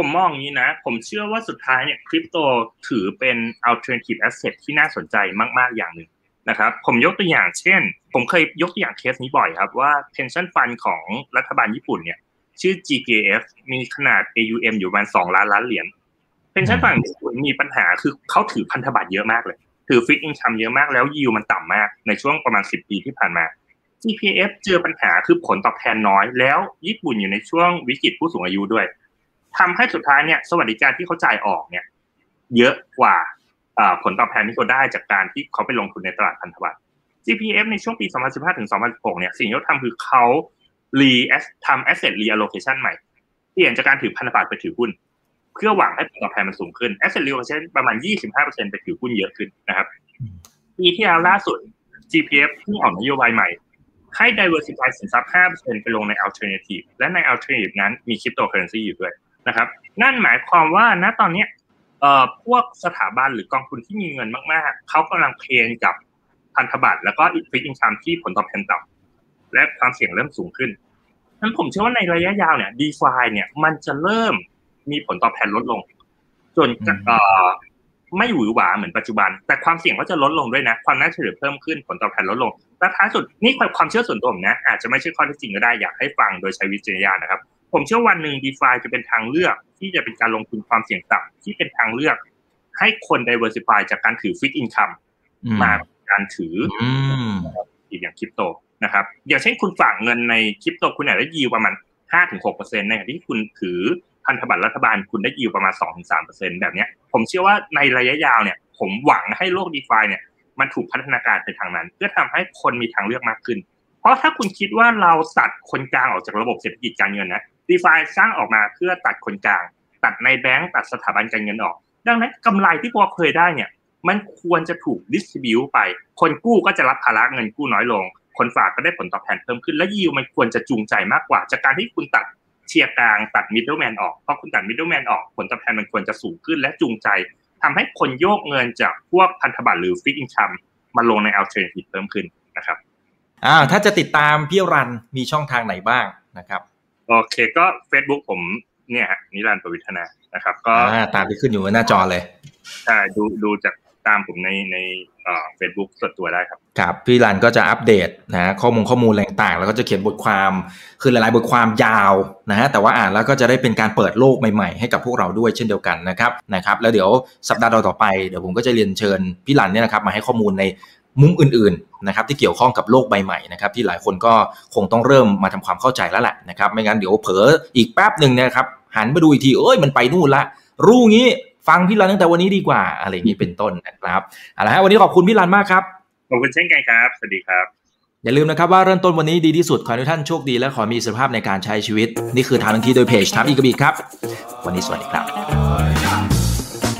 ผมมองอย่างนี้นะ ผมเชื่อว่าสุดท้ายเนี่ยคริปโตถือเป็น alternative asset ที่น่าสนใจมากๆอย่างหนึ่งนะครับผมยกตัวอย่างเช่น ผมเคยยกตัวอย่างเคสนี้บ่อยครับว่า pension fund ของรัฐบาลญี่ปุ่นเนี่ยชื่อ GPF มีขนาด AUM อยู่ประมาณ2ล้านล้านเหรียญ pension fund ญี่ปุ่นมีปัญหาคือเขาถือพันธบัตรเยอะมากเลย ถือฟิกอินคัมเยอะมากแล้วยิวมันต่ำมากในช่วงประมาณ 10 ปีที่ผ่านมา GPF เจอปัญหาคือผลตอบแทนน้อย แล้วญี่ปุ่นอยู่ในช่วงวิกฤตผู้สูงอายุด้วย ทำให้สุดท้ายเนี่ยสวัสดิการที่เขาจ่ายออกเนี่ย เยอะกว่าผลตอบแทนที่เขาได้จากการที่เขาไปลงทุนในตลาดพันธบัตร GPF ในช่วงปี 2015 ถึง 2016 เนี่ย สิ่งที่เขาทำคือเขา re ทำ asset reallocation ใหม่ เปลี่ยนจากการถือพันธบัตรไปถือหุ้น เพื่อหวังให้ผลตอบแทนมันสูงขึ้น asset reallocation ประมาณ 25%ไปถือหุ้นเยอะขึ้นนะครับ ปีที่แล้วล่าสุด GPF เพิ่งออกนโยบายใหม่ ให้ diversify สินทรัพย์ 5%ไปลงใน alternative และใน alternative นั้นมี cryptocurrency อยู่ด้วย นะครับ นั่นหมายความว่าณตอนนี้เอ่อพวกสถาบันหรือกองทุนที่มีเงินมากๆ เขากำลังเพลนกับพันธบัตรแล้วก็อีกฟิกอินคัมที่ผลตอบแทนต่ำและความเสี่ยงเริ่มสูงขึ้นนั้นผมเชื่อว่าในระยะยาวเนี่ยดีฟาเนี่ยมันจะเริ่มมีผลตอบแทนลดลง จนเอ่อไม่หวือหวาเหมือนปัจจุบัน แต่ความเสี่ยงก็จะลดลงด้วยนะ ความน่าเชื่อถือเพิ่มขึ้นผลตอบแทนลดลงและท้ายสุดนี่ความเชื่อส่วนตัวผมนะอาจจะไม่ใช่ข้อเท็จจริงก็ได้อยากให้ฟังโดยใช้วิจารณญาณนะครับ ผมเชื่อวันหนึ่ง DeFi จะเป็นทางเลือกที่จะเป็นการลงทุนความเสี่ยงต่ำที่เป็นทางเลือก ให้คน diversify จากการถือ fixed income มาการถืออีกอย่างคริปโตนะครับ อย่างเช่นคุณฝากเงินในคริปโตคุณอาจจะยิวประมาณห้าถึงหกเปอร์เซ็นต์ในขณะที่คุณถือพันธบัตรรัฐบาลคุณได้ยิวประมาณสองถึงสามเปอร์เซ็นต์แบบนี้ผมเชื่อว่าในระยะยาวเนี่ย ผมหวังให้โลก DeFi เนี่ยมันถูกพัฒนาการไปทางนั้น เพื่อทำให้คนมีทางเลือกมากขึ้น เพราะถ้าคุณคิดว่าเราตัดคนกลางออกจากระบบเศรษฐกิจการเงินนะ DeFi สร้างออกมาเพื่อตัดคนกลาง ตัดในแบงก์ตัดสถาบันการเงินออก ดังนั้นกำไรที่พวกเคยได้เนี่ย มันควรจะถูก distribute ไป คนกู้ก็จะรับภาระเงินกู้น้อยลง คนฝากก็ได้ผลตอบแทนเพิ่มขึ้น และยิวมันควรจะจูงใจมากกว่า จากการที่คุณตัดเชียร์กลางตัด middleman ออกเพราะคุณตัด middleman ออกผลตอบแทนมันควรจะสูงขึ้นและจูงใจทำให้คนโยกเงินจากพวกพันธบัตรหรือ fixed incomeมาลงใน alternative เพิ่มขึ้นนะครับอ่าถ้าจะติดตามพี่รันมีช่องทางไหนบ้างนะครับ โอเคก็ Facebook ผมเนี่ยนิรันดร์ประวิทนานะครับ ก็ตามที่ขึ้นอยู่หน้าจอเลยใช่ดูดูจากตามผมในในเฟซบุ๊กส่วนตัวได้ครับครับพี่รันก็จะอัปเดตนะข้อมูลข้อมูลอะไรต่างๆแล้วก็จะเขียนบทความคือหลายๆ บทความยาวนะฮะแต่ว่าอ่านแล้วก็จะได้เป็นการเปิดโลกใหม่ๆ ให้กับพวกเราด้วยเช่นเดียวกันนะครับนะครับ แล้วเดี๋ยวสัปดาห์ต่อไปเดี๋ยวผมก็จะเรียนเชิญพี่รันเนี่ยนะครับมาให้ข้อมูลใน มุมอื่นๆนะครับที่เกี่ยวข้องกับโลกใบใหม่นะครับที่หลายคนก็คงต้องเริ่มมาทำความเข้าใจแล้วแหละนะครับไม่งั้นเดี๋ยวเผลออีกแป๊บหนึ่งนะครับหันมาดูอีกทีเอ้ยมันไปนู่นละ รู้งี้ฟังพี่รันตั้งแต่วันนี้ดีกว่า อะไรอย่างนี้เป็นต้นนะครับเอาละฮะวันนี้ขอบคุณพี่รันมากครับขอบคุณเช่นกันครับสวัสดีครับอย่าลืมนะครับว่าเริ่มต้นวันนี้ดีที่สุดขอให้ทุกท่านโชคดีและขอมีสุขภาพในการใช้ชีวิต นี่คือทางทันทีโดยเพจทามอีกบีครับ วันนี้สวัสดีครับ